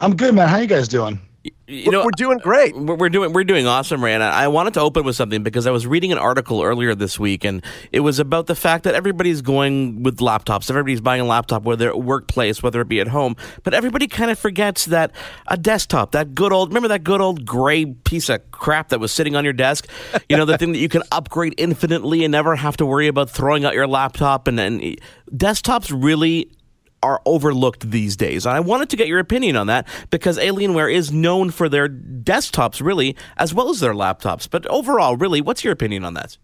[SPEAKER 6] I'm good, man. How you guys doing?
[SPEAKER 3] You know,
[SPEAKER 4] we're doing great.
[SPEAKER 3] Uh, we're doing we're doing awesome, Ray. I wanted to open with something because I was reading an article earlier this week, and it was about the fact that everybody's going with laptops. Everybody's buying a laptop, whether at workplace, whether it be at home. But everybody kind of forgets that a desktop, that good old remember that good old gray piece of crap that was sitting on your desk. You know, the thing that you can upgrade infinitely and never have to worry about throwing out your laptop. And, and desktops really are overlooked these days. And I wanted to get your opinion on that because Alienware is known for their desktops, really, as well as their laptops. But overall, really, what's your opinion on that?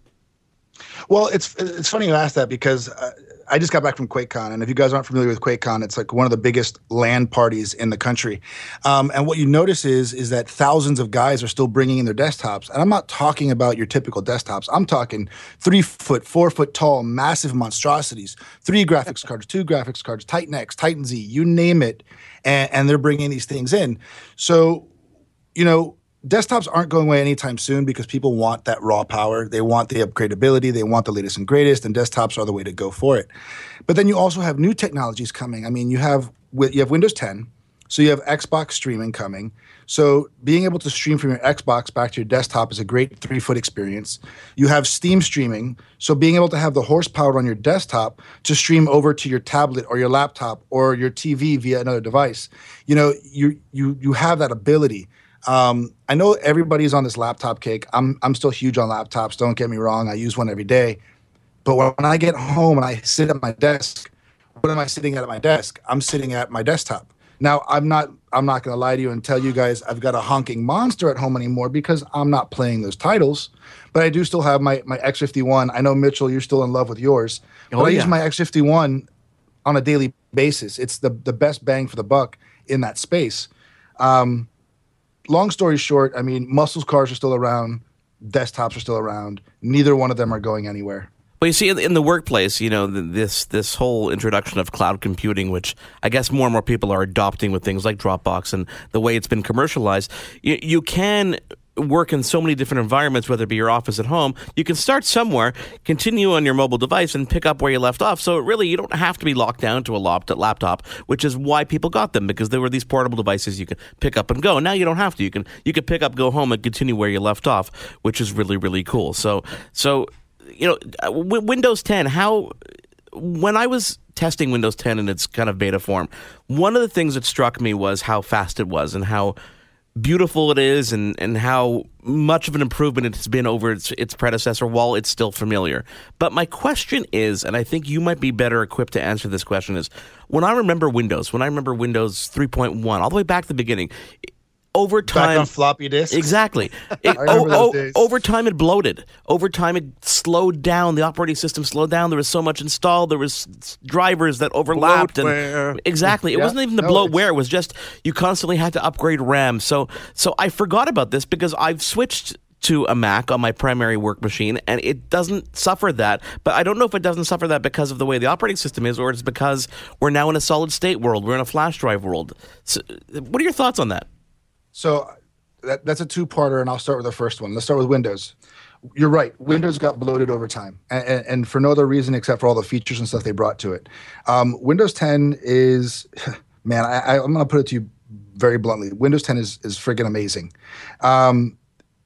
[SPEAKER 6] Well, it's it's funny you ask that because uh, I just got back from QuakeCon, and if you guys aren't familiar with QuakeCon, it's like one of the biggest LAN parties in the country. Um, and what you notice is is that thousands of guys are still bringing in their desktops, and I'm not talking about your typical desktops. I'm talking three foot, four foot tall, massive monstrosities, three graphics cards, two graphics cards, Titan X, Titan Z, you name it, and, and they're bringing these things in. So, you know, desktops aren't going away anytime soon because people want that raw power. They want the upgradability. They want the latest and greatest, and desktops are the way to go for it. But then you also have new technologies coming. I mean, you have you have Windows 10, so you have Xbox streaming coming. So being able to stream from your Xbox back to your desktop is a great three foot experience. You have Steam streaming, so being able to have the horsepower on your desktop to stream over to your tablet or your laptop or your TV via another device. You know, you you you have that ability. Um, I know everybody's on this laptop kick. I'm I'm still huge on laptops. Don't get me wrong. I use one every day. But when I get home and I sit at my desk, what am I sitting at at my desk? I'm sitting at my desktop. Now I'm not I'm not going to lie to you and tell you guys I've got a honking monster at home anymore because I'm not playing those titles. But I do still have my my X51. I know Mitchell, you're still in love with yours.
[SPEAKER 4] Oh,
[SPEAKER 6] but I
[SPEAKER 4] yeah.
[SPEAKER 6] use my X51 on a daily basis. It's the the best bang for the buck in that space. Um, long story short, I mean, muscles cars are still around, desktops are still around. Neither one of them are going anywhere.
[SPEAKER 3] Well, you see, in, in the workplace, you know, this this whole introduction of cloud computing, which I guess more and more people are adopting with things like Dropbox and the way it's been commercialized, you, you can work in so many different environments, whether it be your office at home. You can start somewhere, continue on your mobile device, and pick up where you left off. So really, you don't have to be locked down to a laptop, which is why people got them because there were these portable devices you could pick up and go. Now you don't have to. You can you can pick up, go home, and continue where you left off, which is really really cool. So so you know, uh, w- Windows 10, how when I was testing Windows 10 in its kind of beta form, one of the things that struck me was how fast it was and how beautiful it is and, and how much of an improvement it's been over its, its predecessor while it's still familiar. But my question is, and I think you might be better equipped to answer this question, is when I remember Windows, when I remember Windows 3.1, all the way back to the beginning, over time
[SPEAKER 6] Back on floppy disks.
[SPEAKER 3] Exactly. It,
[SPEAKER 6] I remember those days.
[SPEAKER 3] oh, over time, it bloated. Over time, it slowed down. The operating system slowed down. There was so much installed. There was drivers that overlapped.
[SPEAKER 4] Bloatware.
[SPEAKER 3] And exactly. It
[SPEAKER 6] Yeah.
[SPEAKER 3] wasn't even the
[SPEAKER 6] No,
[SPEAKER 3] bloatware. It was just you constantly had to upgrade RAM. So, so I forgot about this because I've switched to a Mac on my primary work machine, and it doesn't suffer that. But I don't know if it doesn't suffer that because of the way the operating system is, or it's because we're now in a solid state world. We're in a flash drive world. So, what are your thoughts on that?
[SPEAKER 6] So that, that's a two-parter, and I'll start with the first one. Let's start with Windows. You're right. Windows got bloated over time, and, and, and for no other reason except for all the features and stuff they brought to it. Um, Windows 10 is, man, I, I'm going to put it to you very bluntly. Windows 10 is is friggin' amazing. Um,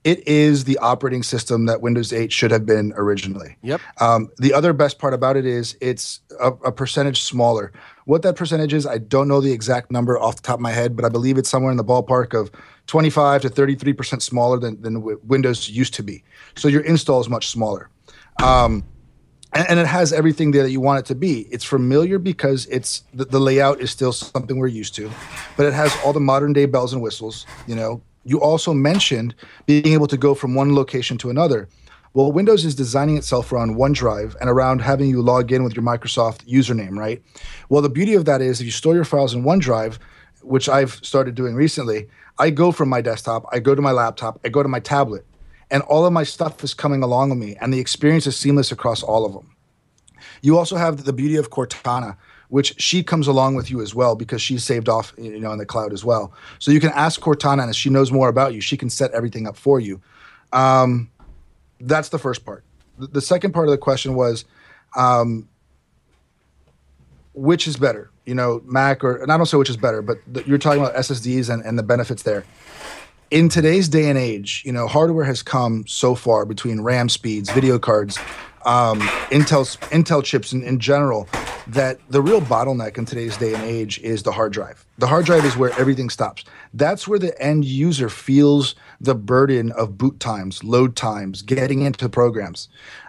[SPEAKER 6] it is the operating system that Windows 8 should have been originally.
[SPEAKER 4] Yep.
[SPEAKER 6] Um, the other best part about it is it's a, a percentage smaller. What that percentage is, I don't know the exact number off the top of my head, but I believe it's somewhere in the ballpark of 25 to 33 percent smaller than, than w- Windows used to be. So your install is much smaller. Um, and, and, it has everything there that you want it to be. It's familiar because it's the, the, layout is still something we're used to, but it has all the modern day bells and whistles. You know, you also mentioned being able to go from one location to another. Well, Windows is designing itself around OneDrive and around having you log in with your Microsoft username, right? Well, the beauty of that is if you store your files in OneDrive, which I've started doing recently, I go from my desktop, I go to my laptop, I go to my tablet, and all of my stuff is coming along with me, and the experience is seamless across all of them. You also have the beauty of Cortana, which she comes along with you as well because she's saved off, you know, in the cloud as well. So you can ask Cortana, and if she knows more about you, she can set everything up for you. Um, that's the first part. The, second part of the question was, um, which is better? You know, Mac or and I don't say which is better, but the, you're talking about SSDs and, and the benefits there. In today's day and age, you know, hardware has come so far between RAM speeds, video cards, um, Intel Intel chips in, in general that the real bottleneck in today's day and age is the hard drive. The hard drive is where everything stops. That's where the end user feels the burden of boot times, load times, getting into programs.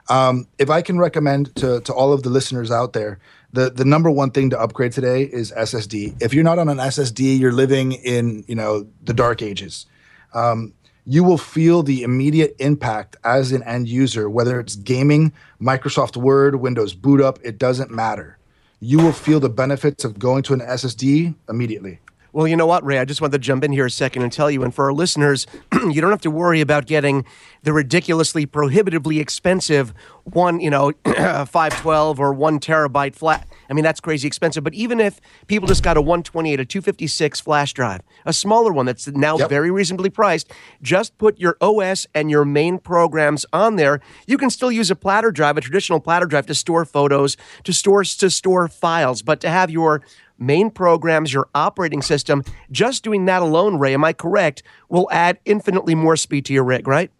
[SPEAKER 6] Um, if I can recommend to, to all of the listeners out there, the, the number one thing to upgrade today is SSD. If you're not on an SSD, you're living in you know the dark ages. Um, you will feel the immediate impact as an end user, whether it's gaming, Microsoft Word, Windows boot up, it doesn't matter. You will feel the benefits of going to an SSD immediately.
[SPEAKER 4] Well, you know what, Ray? I just wanted to jump in here a second and tell you, and for our listeners, you don't have to worry about getting the ridiculously prohibitively expensive one, you know, 512 or one terabyte flat. I mean, that's crazy expensive. But even if people just got a 128, a 256 flash drive, a smaller one that's now yep. very reasonably priced, just put your OS and your main programs on there. You can still use a platter drive, a traditional platter drive, to store photos, to store to store files, but to have your main programs, your operating system, just doing that alone, Ray, am I correct, will add infinitely more speed to your rig, right?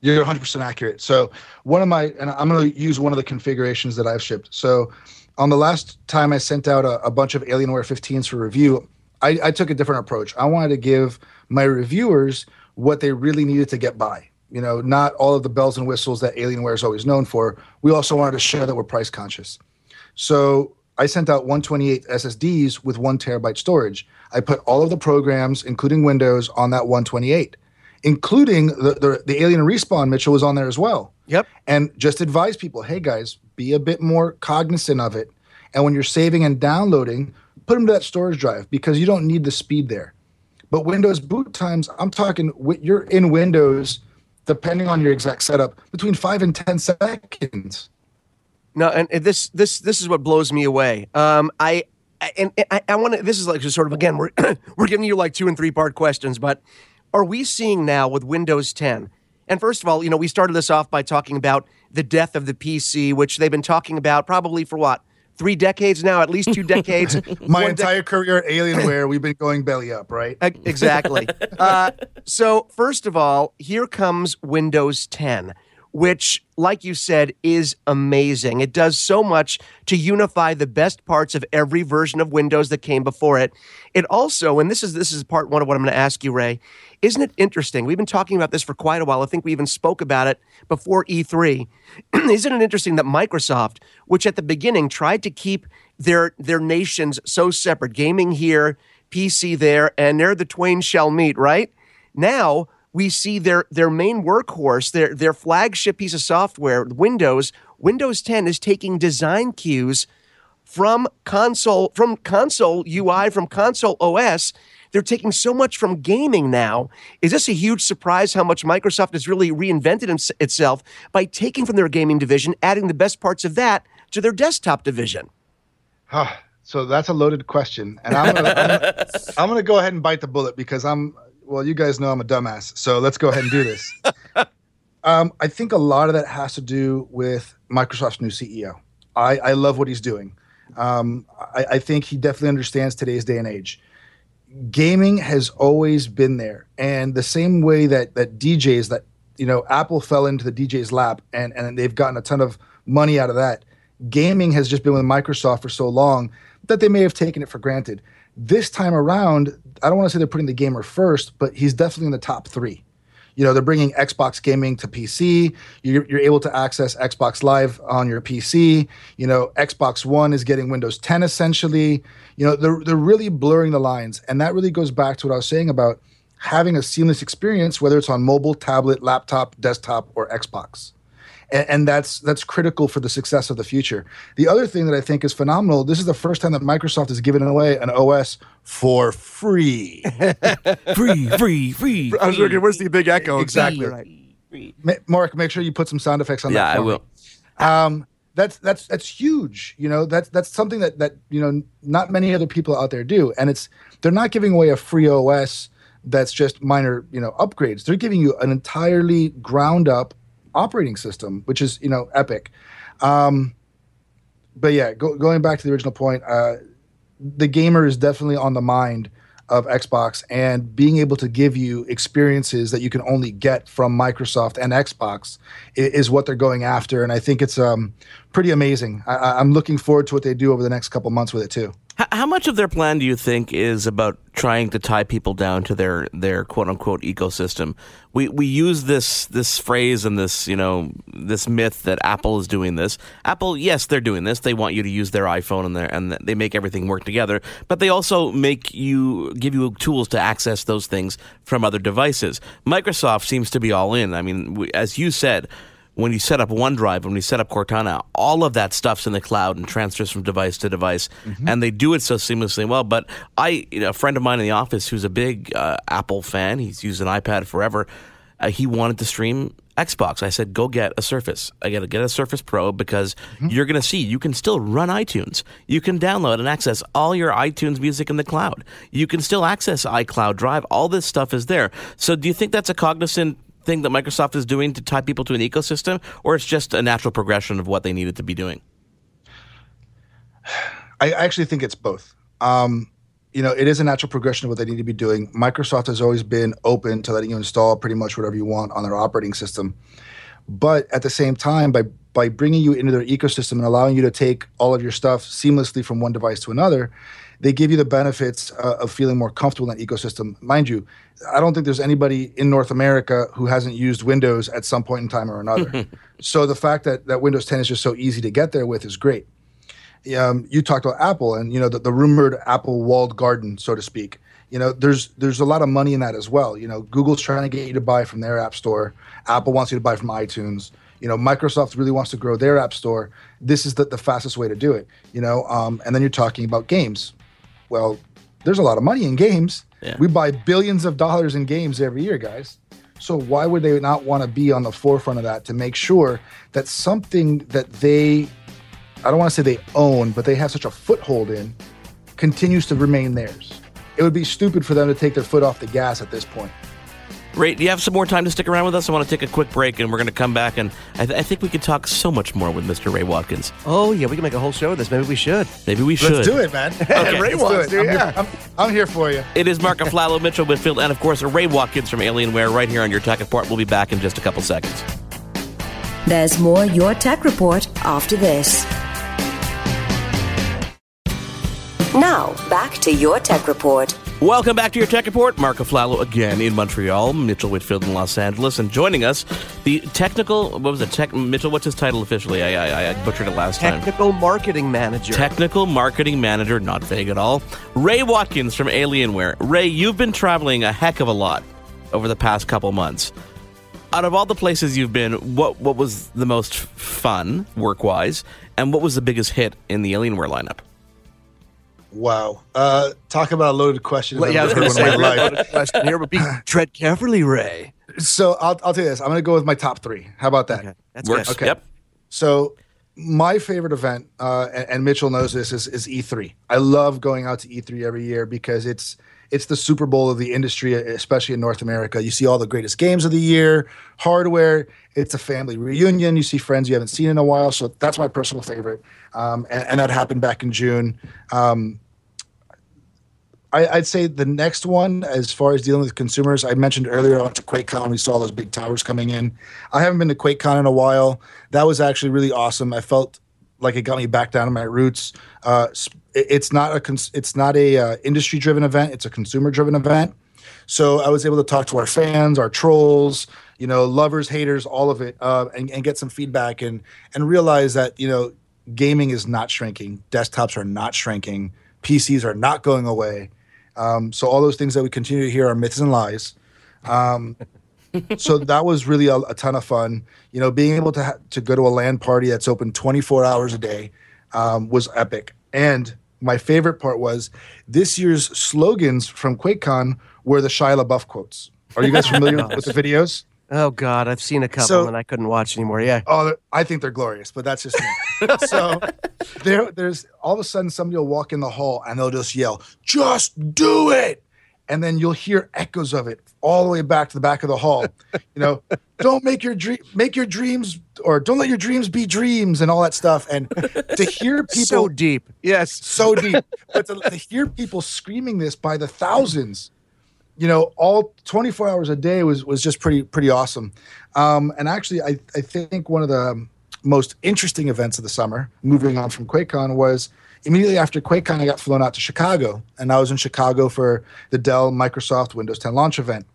[SPEAKER 6] You're 100% accurate. So, one of my, and I'm going to use one of the configurations that I've shipped. So, on the last time I sent out a, a bunch of Alienware 15s for review, I, I took a different approach. I wanted to give my reviewers what they really needed to get by. You know, not all of the bells and whistles that Alienware is always known for. We also wanted to show that we're price conscious. So I sent out 128 SSDs with one terabyte storage. I put all of the programs, including Windows, on that 128, including the, the, the Alien Respawn, Mitchell, was on there as well.
[SPEAKER 4] Yep.
[SPEAKER 6] And just advise people hey, guys, be a bit more cognizant of it. And when you're saving and downloading, put them to that storage drive because you don't need the speed there. But Windows boot times, I'm talking, you're in Windows, depending on your exact setup, between five and 10 seconds.
[SPEAKER 4] No, and, this this this is what blows me away. Um, I and, I, I want to. This is like just sort of again we're we're giving you like two and three part questions, but are we seeing now with Windows 10? And first of all, you know, we started this off by talking about the death of the PC, which they've been talking about probably for what three decades now, at least two decades.
[SPEAKER 6] My entire career at Alienware, we've been going belly up, right?
[SPEAKER 4] Exactly. uh, so, first of all, here comes Windows 10 which, like you said, is amazing. It does so much to unify the best parts of every version of Windows that came before it. It also, and this is this is part one of what I'm going to ask you, Ray. Isn't it interesting? We've been talking about this for quite a while. I think we even spoke about it before E3. Isn't it interesting that Microsoft, which at the beginning tried to keep their their nations so separate, gaming here, PC there, and there the twain shall meet, right? Now we see their their main workhorse, their their flagship piece of software, Windows, Windows 10 is taking design cues from console from console UI from console OS. They're taking so much from gaming now. Is this a huge surprise how much Microsoft has really reinvented itself by taking from their gaming division, adding the best parts of that to their desktop division?
[SPEAKER 6] so that's a loaded question, and I'm gonna, I'm, gonna, I'm gonna go ahead and bite the bullet because I'm well, you guys know I'm a dumbass, so let's go ahead and do this. um, I think a lot of that has to do with Microsoft's new CEO. I, I love what he's doing. Um, I, I think he definitely understands today's day and age. Gaming has always been there, and the same way that that DJs that you know Apple fell into the DJ's lap, and and they've gotten a ton of money out of that. Gaming has just been with Microsoft for so long that they may have taken it for granted. This time around, I don't want to say they're putting the gamer first, but he's definitely in the top three. You know, they're bringing Xbox gaming to PC. You're, you're able to access Xbox Live on your PC. You know, Xbox One is getting Windows 10 essentially. You know, they're, they're really blurring the lines. And that really goes back to what I was saying about having a seamless experience, whether it's on mobile, tablet, laptop, desktop, or Xbox. And, and, that's that's critical for the success of the future. The other thing that I think is phenomenal. This is the first time that Microsoft has given away an OS for free.
[SPEAKER 4] free, free, free.
[SPEAKER 6] I was looking. Where's the big echo? Exactly. Right. Mark, make sure you put some sound effects on
[SPEAKER 3] yeah,
[SPEAKER 6] that.
[SPEAKER 3] Yeah, I will.
[SPEAKER 6] Um, that's that's that's huge. You know, that's that's something that that you know not many other people out there do, and it's they're not giving away a free OS that's just minor you know upgrades. They're giving you an entirely ground up operating system, which is you know epic. Um, but yeah, go, going back to the original point, uh, the gamer is definitely on the mind of Xbox, and being able to give you experiences that you can only get from Microsoft and Xbox is, is what they're going after, and I think it's um, pretty amazing. I, I'm looking forward to what they do over the next couple months with it too.
[SPEAKER 3] How much of their plan do you think is about trying to tie people down to their, their quote unquote ecosystem? We we use this this phrase and this you know this myth that Apple is doing this. Apple, yes, they're doing this. They want you to use their iPhone and their and they make everything work together. But they also make you give you tools to access those things from other devices. Microsoft seems to be all in. I mean, as you said when you set up OneDrive, when you set up Cortana, all of that stuff's in the cloud and transfers from device to device, mm-hmm. and they do it so seamlessly well. But I, you know, a friend of mine in the office who's a big uh, Apple fan, he's used an iPad forever. Uh, he wanted to stream Xbox. I said, go get a Surface. I got to get a Surface Pro because mm-hmm. you're going to see you can still run iTunes. You can download and access all your iTunes music in the cloud. You can still access iCloud Drive. All this stuff is there. So, do you think that's a cognizant thing that Microsoft is doing to tie people to an ecosystem, or it's just a natural progression of what they needed to be doing?
[SPEAKER 6] I actually think it's both. Um, you know, it is a natural progression of what they need to be doing. Microsoft has always been open to letting you install pretty much whatever you want on their operating system. But at the same time, by by bringing you into their ecosystem and allowing you to take all of your stuff seamlessly from one device to another, they give you the benefits uh, of feeling more comfortable in that ecosystem. Mind you, I don't think there's anybody in North America who hasn't used Windows at some point in time or another. so the fact that, that Windows 10 is just so easy to get there with is great. Um, you talked about Apple and you know the, the rumored Apple walled garden, so to speak. You know, there's there's a lot of money in that as well. You know, Google's trying to get you to buy from their app store. Apple wants you to buy from iTunes. You know, Microsoft really wants to grow their app store. This is the, the fastest way to do it. You know, um, and then you're talking about games well, there's a lot of money in games. Yeah. We buy billions of dollars in games every year, guys. So why would they not want to be on the forefront of that to make sure that something that they I don't want to say they own, but they have such a foothold in continues to remain theirs. It would be stupid for them to take their foot off the gas at this point.
[SPEAKER 3] Ray, do you have some more time to stick around with us? I want to take a quick break, and we're going to come back, and I, th- I, think we could talk so much more with Mr. Ray Watkins.
[SPEAKER 4] Oh yeah, we can make a whole show of this. Maybe we should.
[SPEAKER 3] Maybe we should.
[SPEAKER 6] Let's do it, man.
[SPEAKER 4] okay, Ray Watkins. to.
[SPEAKER 6] I'm,
[SPEAKER 4] yeah.
[SPEAKER 6] I'm, I'm, here for you.
[SPEAKER 3] It is Mark Aflalo, Mitchell Whitfield, and of course Ray Watkins from Alienware right here on your Tech Report. We'll be back in just a couple seconds.
[SPEAKER 2] There's more Your Tech Report after this. Now, back to Your Tech Report.
[SPEAKER 3] Welcome back to your Tech Report. Mark Aflalo again in Montreal, Mitchell Whitfield in Los Angeles, and joining us, the technical, what was it, tech, Mitchell, what's his title officially? I, I, I butchered it last
[SPEAKER 4] technical
[SPEAKER 3] time.
[SPEAKER 4] Technical Marketing Manager.
[SPEAKER 3] Technical Marketing Manager, not vague at all. Ray Watkins from Alienware. Ray, you've been traveling a heck of a lot over the past couple months. Out of all the places you've been, what, what was the most fun, work-wise, and what was the biggest hit in the Alienware lineup?
[SPEAKER 6] Wow. Uh, talk about a loaded question.
[SPEAKER 4] Well, yeah, I was going to say loaded question here, but be tread carefully, Ray.
[SPEAKER 6] So I'll, I'll tell you this. I'm going to go with my top three. How about that?
[SPEAKER 4] Okay. That's
[SPEAKER 3] Works.
[SPEAKER 4] Good.
[SPEAKER 6] Okay.
[SPEAKER 3] Yep.
[SPEAKER 6] So my favorite event, uh, and, and, Mitchell knows this, is, is E3. I love going out to E3 every year because it's it's the Super Bowl of the industry, especially in North America. You see all the greatest games of the year, hardware. It's a family reunion. You see friends you haven't seen in a while. So that's my personal favorite. Um, and, and, that happened back in June. Um, I, would say the next one, as far as dealing with consumers, I mentioned earlier, I to QuakeCon. We saw those big towers coming in. I haven't been to QuakeCon in a while. That was actually really awesome. I felt like it got me back down to my roots. Uh, it's not a it's not a uh, industry driven event. It's a consumer driven event. So I was able to talk to our fans, our trolls, you know, lovers, haters, all of it, uh, and, and get some feedback and and realize that you know gaming is not shrinking, desktops are not shrinking, PCs are not going away. Um, so all those things that we continue to hear are myths and lies. Um, so that was really a, a, ton of fun. You know, being able to ha- to go to a LAN party that's open 24 hours a day um, was epic. And my favorite part was this year's slogans from QuakeCon were the Shia LaBeouf quotes. Are you guys familiar with the videos?
[SPEAKER 4] Oh God, I've seen a couple so, and I couldn't watch anymore. Yeah.
[SPEAKER 6] Oh, I think they're glorious, but that's just me. so there, there's all of a sudden somebody will walk in the hall and they'll just yell, "Just do it!" and then you'll hear echoes of it all the way back to the back of the hall. You know, don't make your dream, make your dreams, or don't let your dreams be dreams, and all that stuff. And to hear people
[SPEAKER 4] so deep,
[SPEAKER 6] yes, so deep, but to, to hear people screaming this by the thousands, you know, all 24 hours a day was was just pretty pretty awesome. Um, and actually, I I think one of the most interesting events of the summer, moving on from QuakeCon, was immediately after QuakeCon, I got flown out to Chicago, and I was in Chicago for the Dell Microsoft Windows 10 launch event.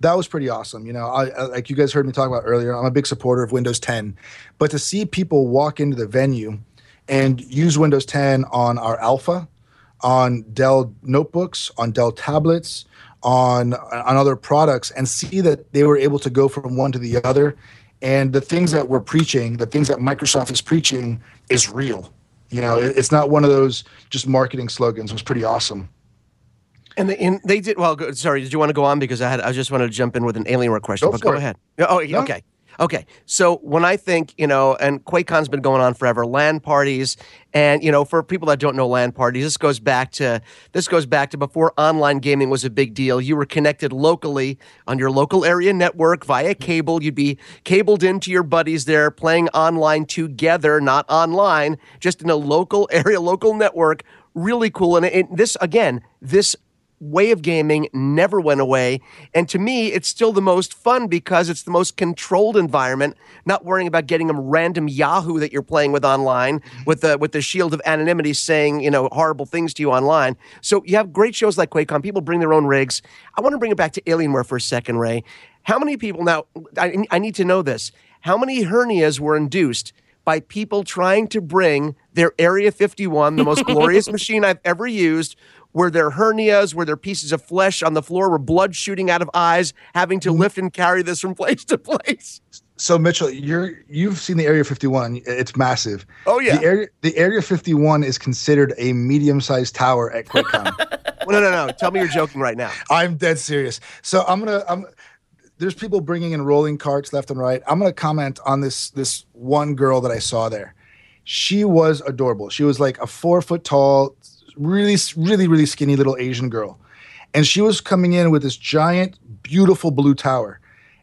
[SPEAKER 6] That was pretty awesome. You know, I, I, like you guys heard me talk about earlier, I'm a big supporter of Windows 10, but to see people walk into the venue and use Windows 10 on our Alpha, on Dell notebooks, on Dell tablets, on on other products, and see that they were able to go from one to the other, and the things that we're preaching, the things that Microsoft is preaching, is real you know, it, it's not one of those just marketing slogans. It was pretty awesome.
[SPEAKER 4] And, the, and they did well. Go, sorry, did you want to go on because I had I just wanted to jump in with an Alienware question. Go but go it. ahead. Oh, no? okay. Okay, so when I think, you know, and QuakeCon's been going on forever, LAN parties, and you know, for people that don't know LAN parties, this goes back to this goes back to before online gaming was a big deal. You were connected locally on your local area network via cable. You'd be cabled into your buddies there, playing online together, not online, just in a local area, local network. Really cool, and it, this again, this way of gaming never went away. And to me, it's still the most fun because it's the most controlled environment, not worrying about getting a random Yahoo that you're playing with online mm-hmm. with the with the shield of anonymity saying, you know, horrible things to you online. So you have great shows like QuakeCon. People bring their own rigs. I want to bring it back to Alienware for a second, Ray. How many people now I, I need to know this. How many hernias were induced by people trying to bring their Area 51, the most glorious machine I've ever used, were there hernias? Were there pieces of flesh on the floor? Were blood shooting out of eyes? Having to mm-hmm. lift and carry this from place to place.
[SPEAKER 6] So Mitchell, you're you've seen the Area 51. It's massive.
[SPEAKER 4] Oh yeah.
[SPEAKER 6] The Area the Area 51 is considered a medium-sized tower at QuakeCon.
[SPEAKER 4] well, no, no, no. Tell me you're joking right now.
[SPEAKER 6] I'm dead serious. So I'm gonna I'm there's people bringing in rolling carts left and right. I'm going to comment on this this one girl that I saw there. She was adorable. She was like a four foot tall, really, really, really skinny little Asian girl. And she was coming in with this giant, beautiful blue tower.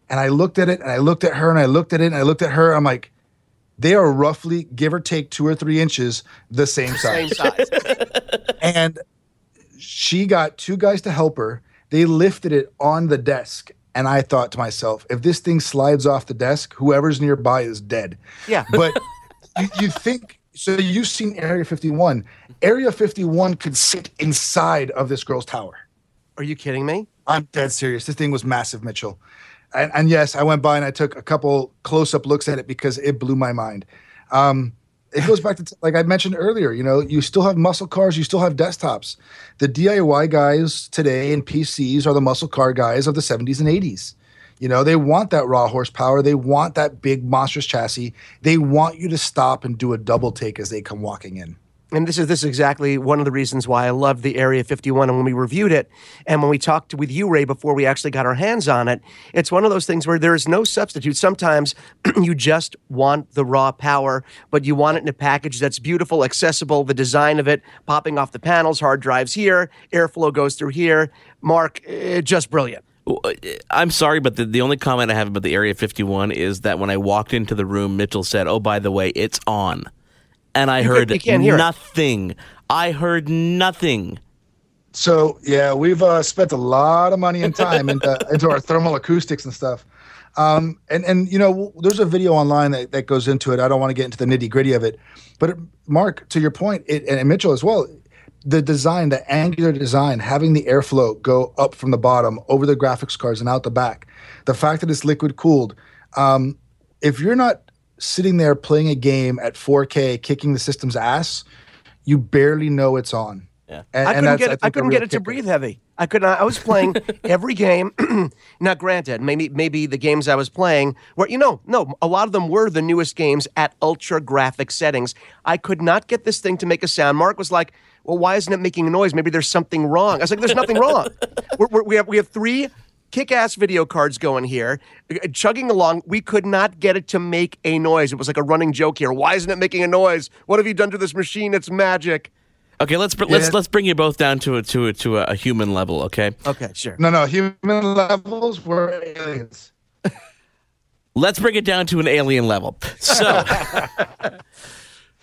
[SPEAKER 6] And I looked at it and I looked at her and I looked at it and I looked at her. I'm like, they are roughly, give or take two or three inches, the same size. Same size. and she got two guys to help her. They lifted it on the desk. And I thought to myself, if this thing slides off the desk, whoever's nearby is dead.
[SPEAKER 4] Yeah.
[SPEAKER 6] But you, you think so you've seen Area 51. Area 51 could sit inside of this girl's tower.
[SPEAKER 4] Are you kidding me?
[SPEAKER 6] I'm dead serious. This thing was massive, Mitchell. And, and yes, I went by and I took a couple close up looks at it because it blew my mind. Um, it goes back to t- like I mentioned earlier. You know, you still have muscle cars, you still have desktops. The DIY guys today and PCs are the muscle car guys of the 70s and 80s. You know, they want that raw horsepower. They want that big monstrous chassis. They want you to stop and do a double take as they come walking in.
[SPEAKER 4] And this is this is exactly one of the reasons why I love the Area 51. And when we reviewed it, and when we talked with you, Ray, before we actually got our hands on it, it's one of those things where there is no substitute. Sometimes you just want the raw power, but you want it in a package that's beautiful, accessible. The design of it, popping off the panels, hard drives here, airflow goes through here. Mark, eh, just brilliant.
[SPEAKER 3] Uh, I'm sorry, but the, the only comment I have about the Area 51 is that when I walked into the room, Mitchell said, "Oh, by the way, it's on," and I you heard can, nothing. I heard nothing.
[SPEAKER 6] So yeah, we've uh, spent a lot of money and time into into our thermal acoustics and stuff. Um, and and you know, there's a video online that, that goes into it. I don't want to get into the nitty gritty of it, but Mark, to your point, it, and Mitchell as well, the design, the angular design, having the airflow go up from the bottom over the graphics cards and out the back, the fact that it's liquid cooled. Um, if you're not sitting there playing a game at 4K, kicking the system's ass, you barely know it's on.
[SPEAKER 3] Yeah.
[SPEAKER 4] I couldn't get it, I, couldn't get it to breathe heavy. I could not. I was playing every game. now, granted, maybe maybe the games I was playing were you know no a lot of them were the newest games at ultra graphic settings. I could not get this thing to make a sound. Mark was like, "Well, why isn't it making a noise? Maybe there's something wrong." I was like, "There's nothing wrong. We're, we're, we have we have three kick-ass video cards going here, uh, chugging along. We could not get it to make a noise. It was like a running joke here. Why isn't it making a noise? What have you done to this machine? It's magic."
[SPEAKER 3] Okay, let's br- let's let's bring you both down to a to a, to a human level. Okay.
[SPEAKER 4] Okay, sure.
[SPEAKER 6] No, no, human levels were aliens.
[SPEAKER 3] let's bring it down to an alien level. So.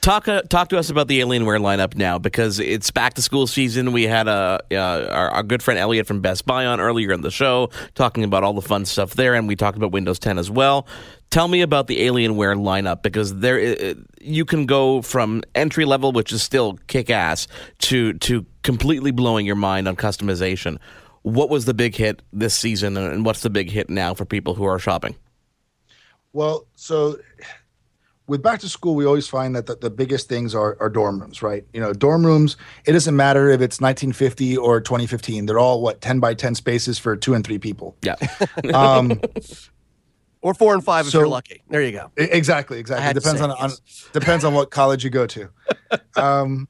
[SPEAKER 3] Talk uh, talk to us about the Alienware lineup now because it's back to school season. We had a uh, our, our, good friend Elliot from Best Buy on earlier in the show talking about all the fun stuff there, and we talked about Windows 10 as well. Tell me about the Alienware lineup because there uh, you can go from entry level, which is still kick ass, to to completely blowing your mind on customization. What was the big hit this season, and what's the big hit now for people who are shopping?
[SPEAKER 6] Well, so with back to school, we always find that the, the biggest things are, are dorm rooms, right? You know, dorm rooms, it doesn't matter if it's 1950 or 2015. They're all, what, 10 by 10 spaces for two and three people.
[SPEAKER 3] Yeah.
[SPEAKER 6] um,
[SPEAKER 4] or four and five so, if you're lucky. There you go.
[SPEAKER 6] Exactly, exactly. It depends on, yes. on, depends on what college you go to. Um,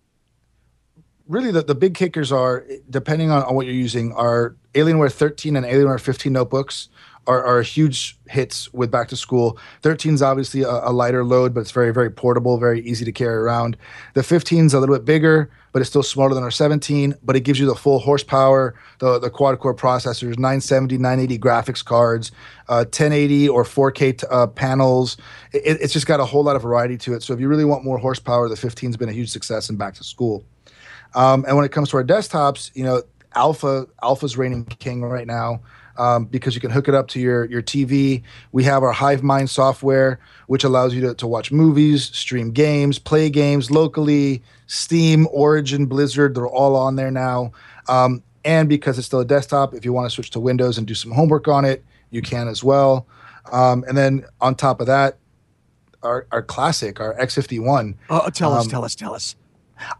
[SPEAKER 6] really, the, the big kickers are, depending on, on what you're using, are Alienware 13 and Alienware 15 notebooks are, are huge hits with back to school. 13 is obviously a, a, lighter load, but it's very, very portable, very easy to carry around. The 15 is a little bit bigger, but it's still smaller than our 17, but it gives you the full horsepower, the, the quad core processors, 970, 980 graphics cards, uh, 1080 or 4K t- uh, panels. It, it's just got a whole lot of variety to it. So if you really want more horsepower, the 15 has been a huge success in back to school. Um, and when it comes to our desktops, you know, Alpha Alpha's reigning king right now um, because you can hook it up to your your TV. We have our HiveMind software, which allows you to, to watch movies, stream games, play games locally. Steam, Origin, Blizzard, they're all on there now. Um, and because it's still a desktop, if you want to switch to Windows and do some homework on it, you can as well. Um, and then on top of that, our, our classic, our X51.
[SPEAKER 4] Oh, tell us, um, tell us, tell us.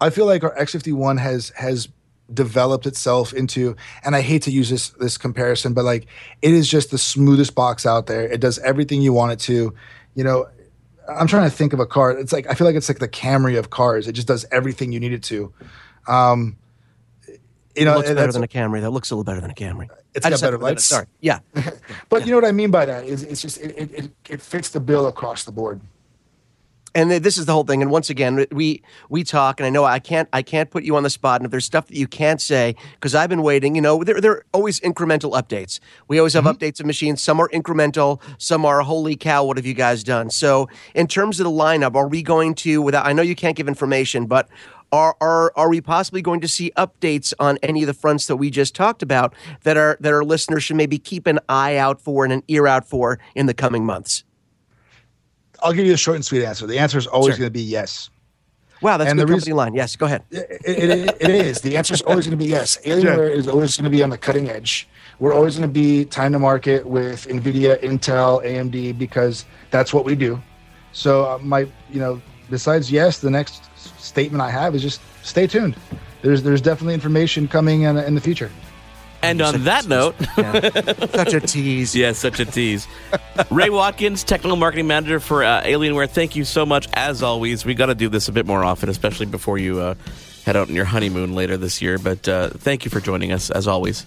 [SPEAKER 6] I feel like our X51 has has developed itself into and I hate to use this this comparison but like it is just the smoothest box out there. It does everything you want it to. You know I'm trying to think of a car. It's like I feel like it's like the Camry of cars. It just does everything you need it to. Um
[SPEAKER 4] you know it looks better than a Camry that looks a little better than a Camry.
[SPEAKER 6] It's I got better lights.
[SPEAKER 4] Sorry. Yeah.
[SPEAKER 6] But
[SPEAKER 4] yeah.
[SPEAKER 6] you know what I mean by that is it's just it, it, it fits the bill across the board
[SPEAKER 4] and this is the whole thing. And once again, we we talk, and I know I can't I can't put you on the spot. And if there's stuff that you can't say, because I've been waiting, you know, there there are always incremental updates. We always have mm-hmm. updates of machines. Some are incremental, some are holy cow, what have you guys done? So in terms of the lineup, are we going to? Without I know you can't give information, but are, are are we possibly going to see updates on any of the fronts that we just talked about that are that our listeners should maybe keep an eye out for and an ear out for in the coming months?
[SPEAKER 6] I'll give you a short and sweet answer. The answer is always sure. going to be yes.
[SPEAKER 4] Wow, that's and a good company reason, line. Yes, go ahead.
[SPEAKER 6] It, it, it is. The answer is always going to be yes. Alienware sure. is always going to be on the cutting edge. We're always going to be time to market with NVIDIA, Intel, AMD because that's what we do. So uh, my, you know, besides yes, the next statement I have is just stay tuned. There's there's definitely information coming in, in the future.
[SPEAKER 3] And on that note,
[SPEAKER 4] yeah. such a tease.
[SPEAKER 3] Yeah, such a tease. Ray Watkins, technical marketing manager for uh, Alienware. Thank you so much. As always, we got to do this a bit more often, especially before you uh, head out on your honeymoon later this year. But uh, thank you for joining us, as always.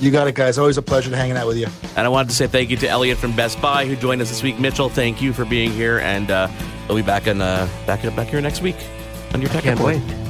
[SPEAKER 6] You got it, guys. Always a pleasure hanging out with you.
[SPEAKER 3] And I wanted to say thank you to Elliot from Best Buy who joined us this week. Mitchell, thank you for being here, and uh, we'll be back in uh, back back here next week on your Tech
[SPEAKER 4] Can't
[SPEAKER 3] Report.
[SPEAKER 4] Wait.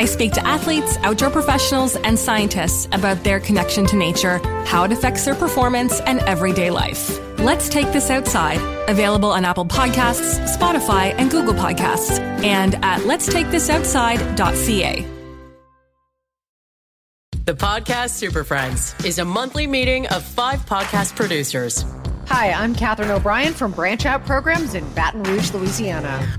[SPEAKER 7] I speak to athletes, outdoor professionals, and scientists about their connection to nature, how it affects their performance, and everyday life. Let's Take This Outside, available on Apple Podcasts, Spotify, and Google Podcasts, and at letstakethisoutside.ca.
[SPEAKER 8] The Podcast Super Friends is a monthly meeting of five podcast producers.
[SPEAKER 9] Hi, I'm Katherine O'Brien from Branch Out Programs in Baton Rouge, Louisiana.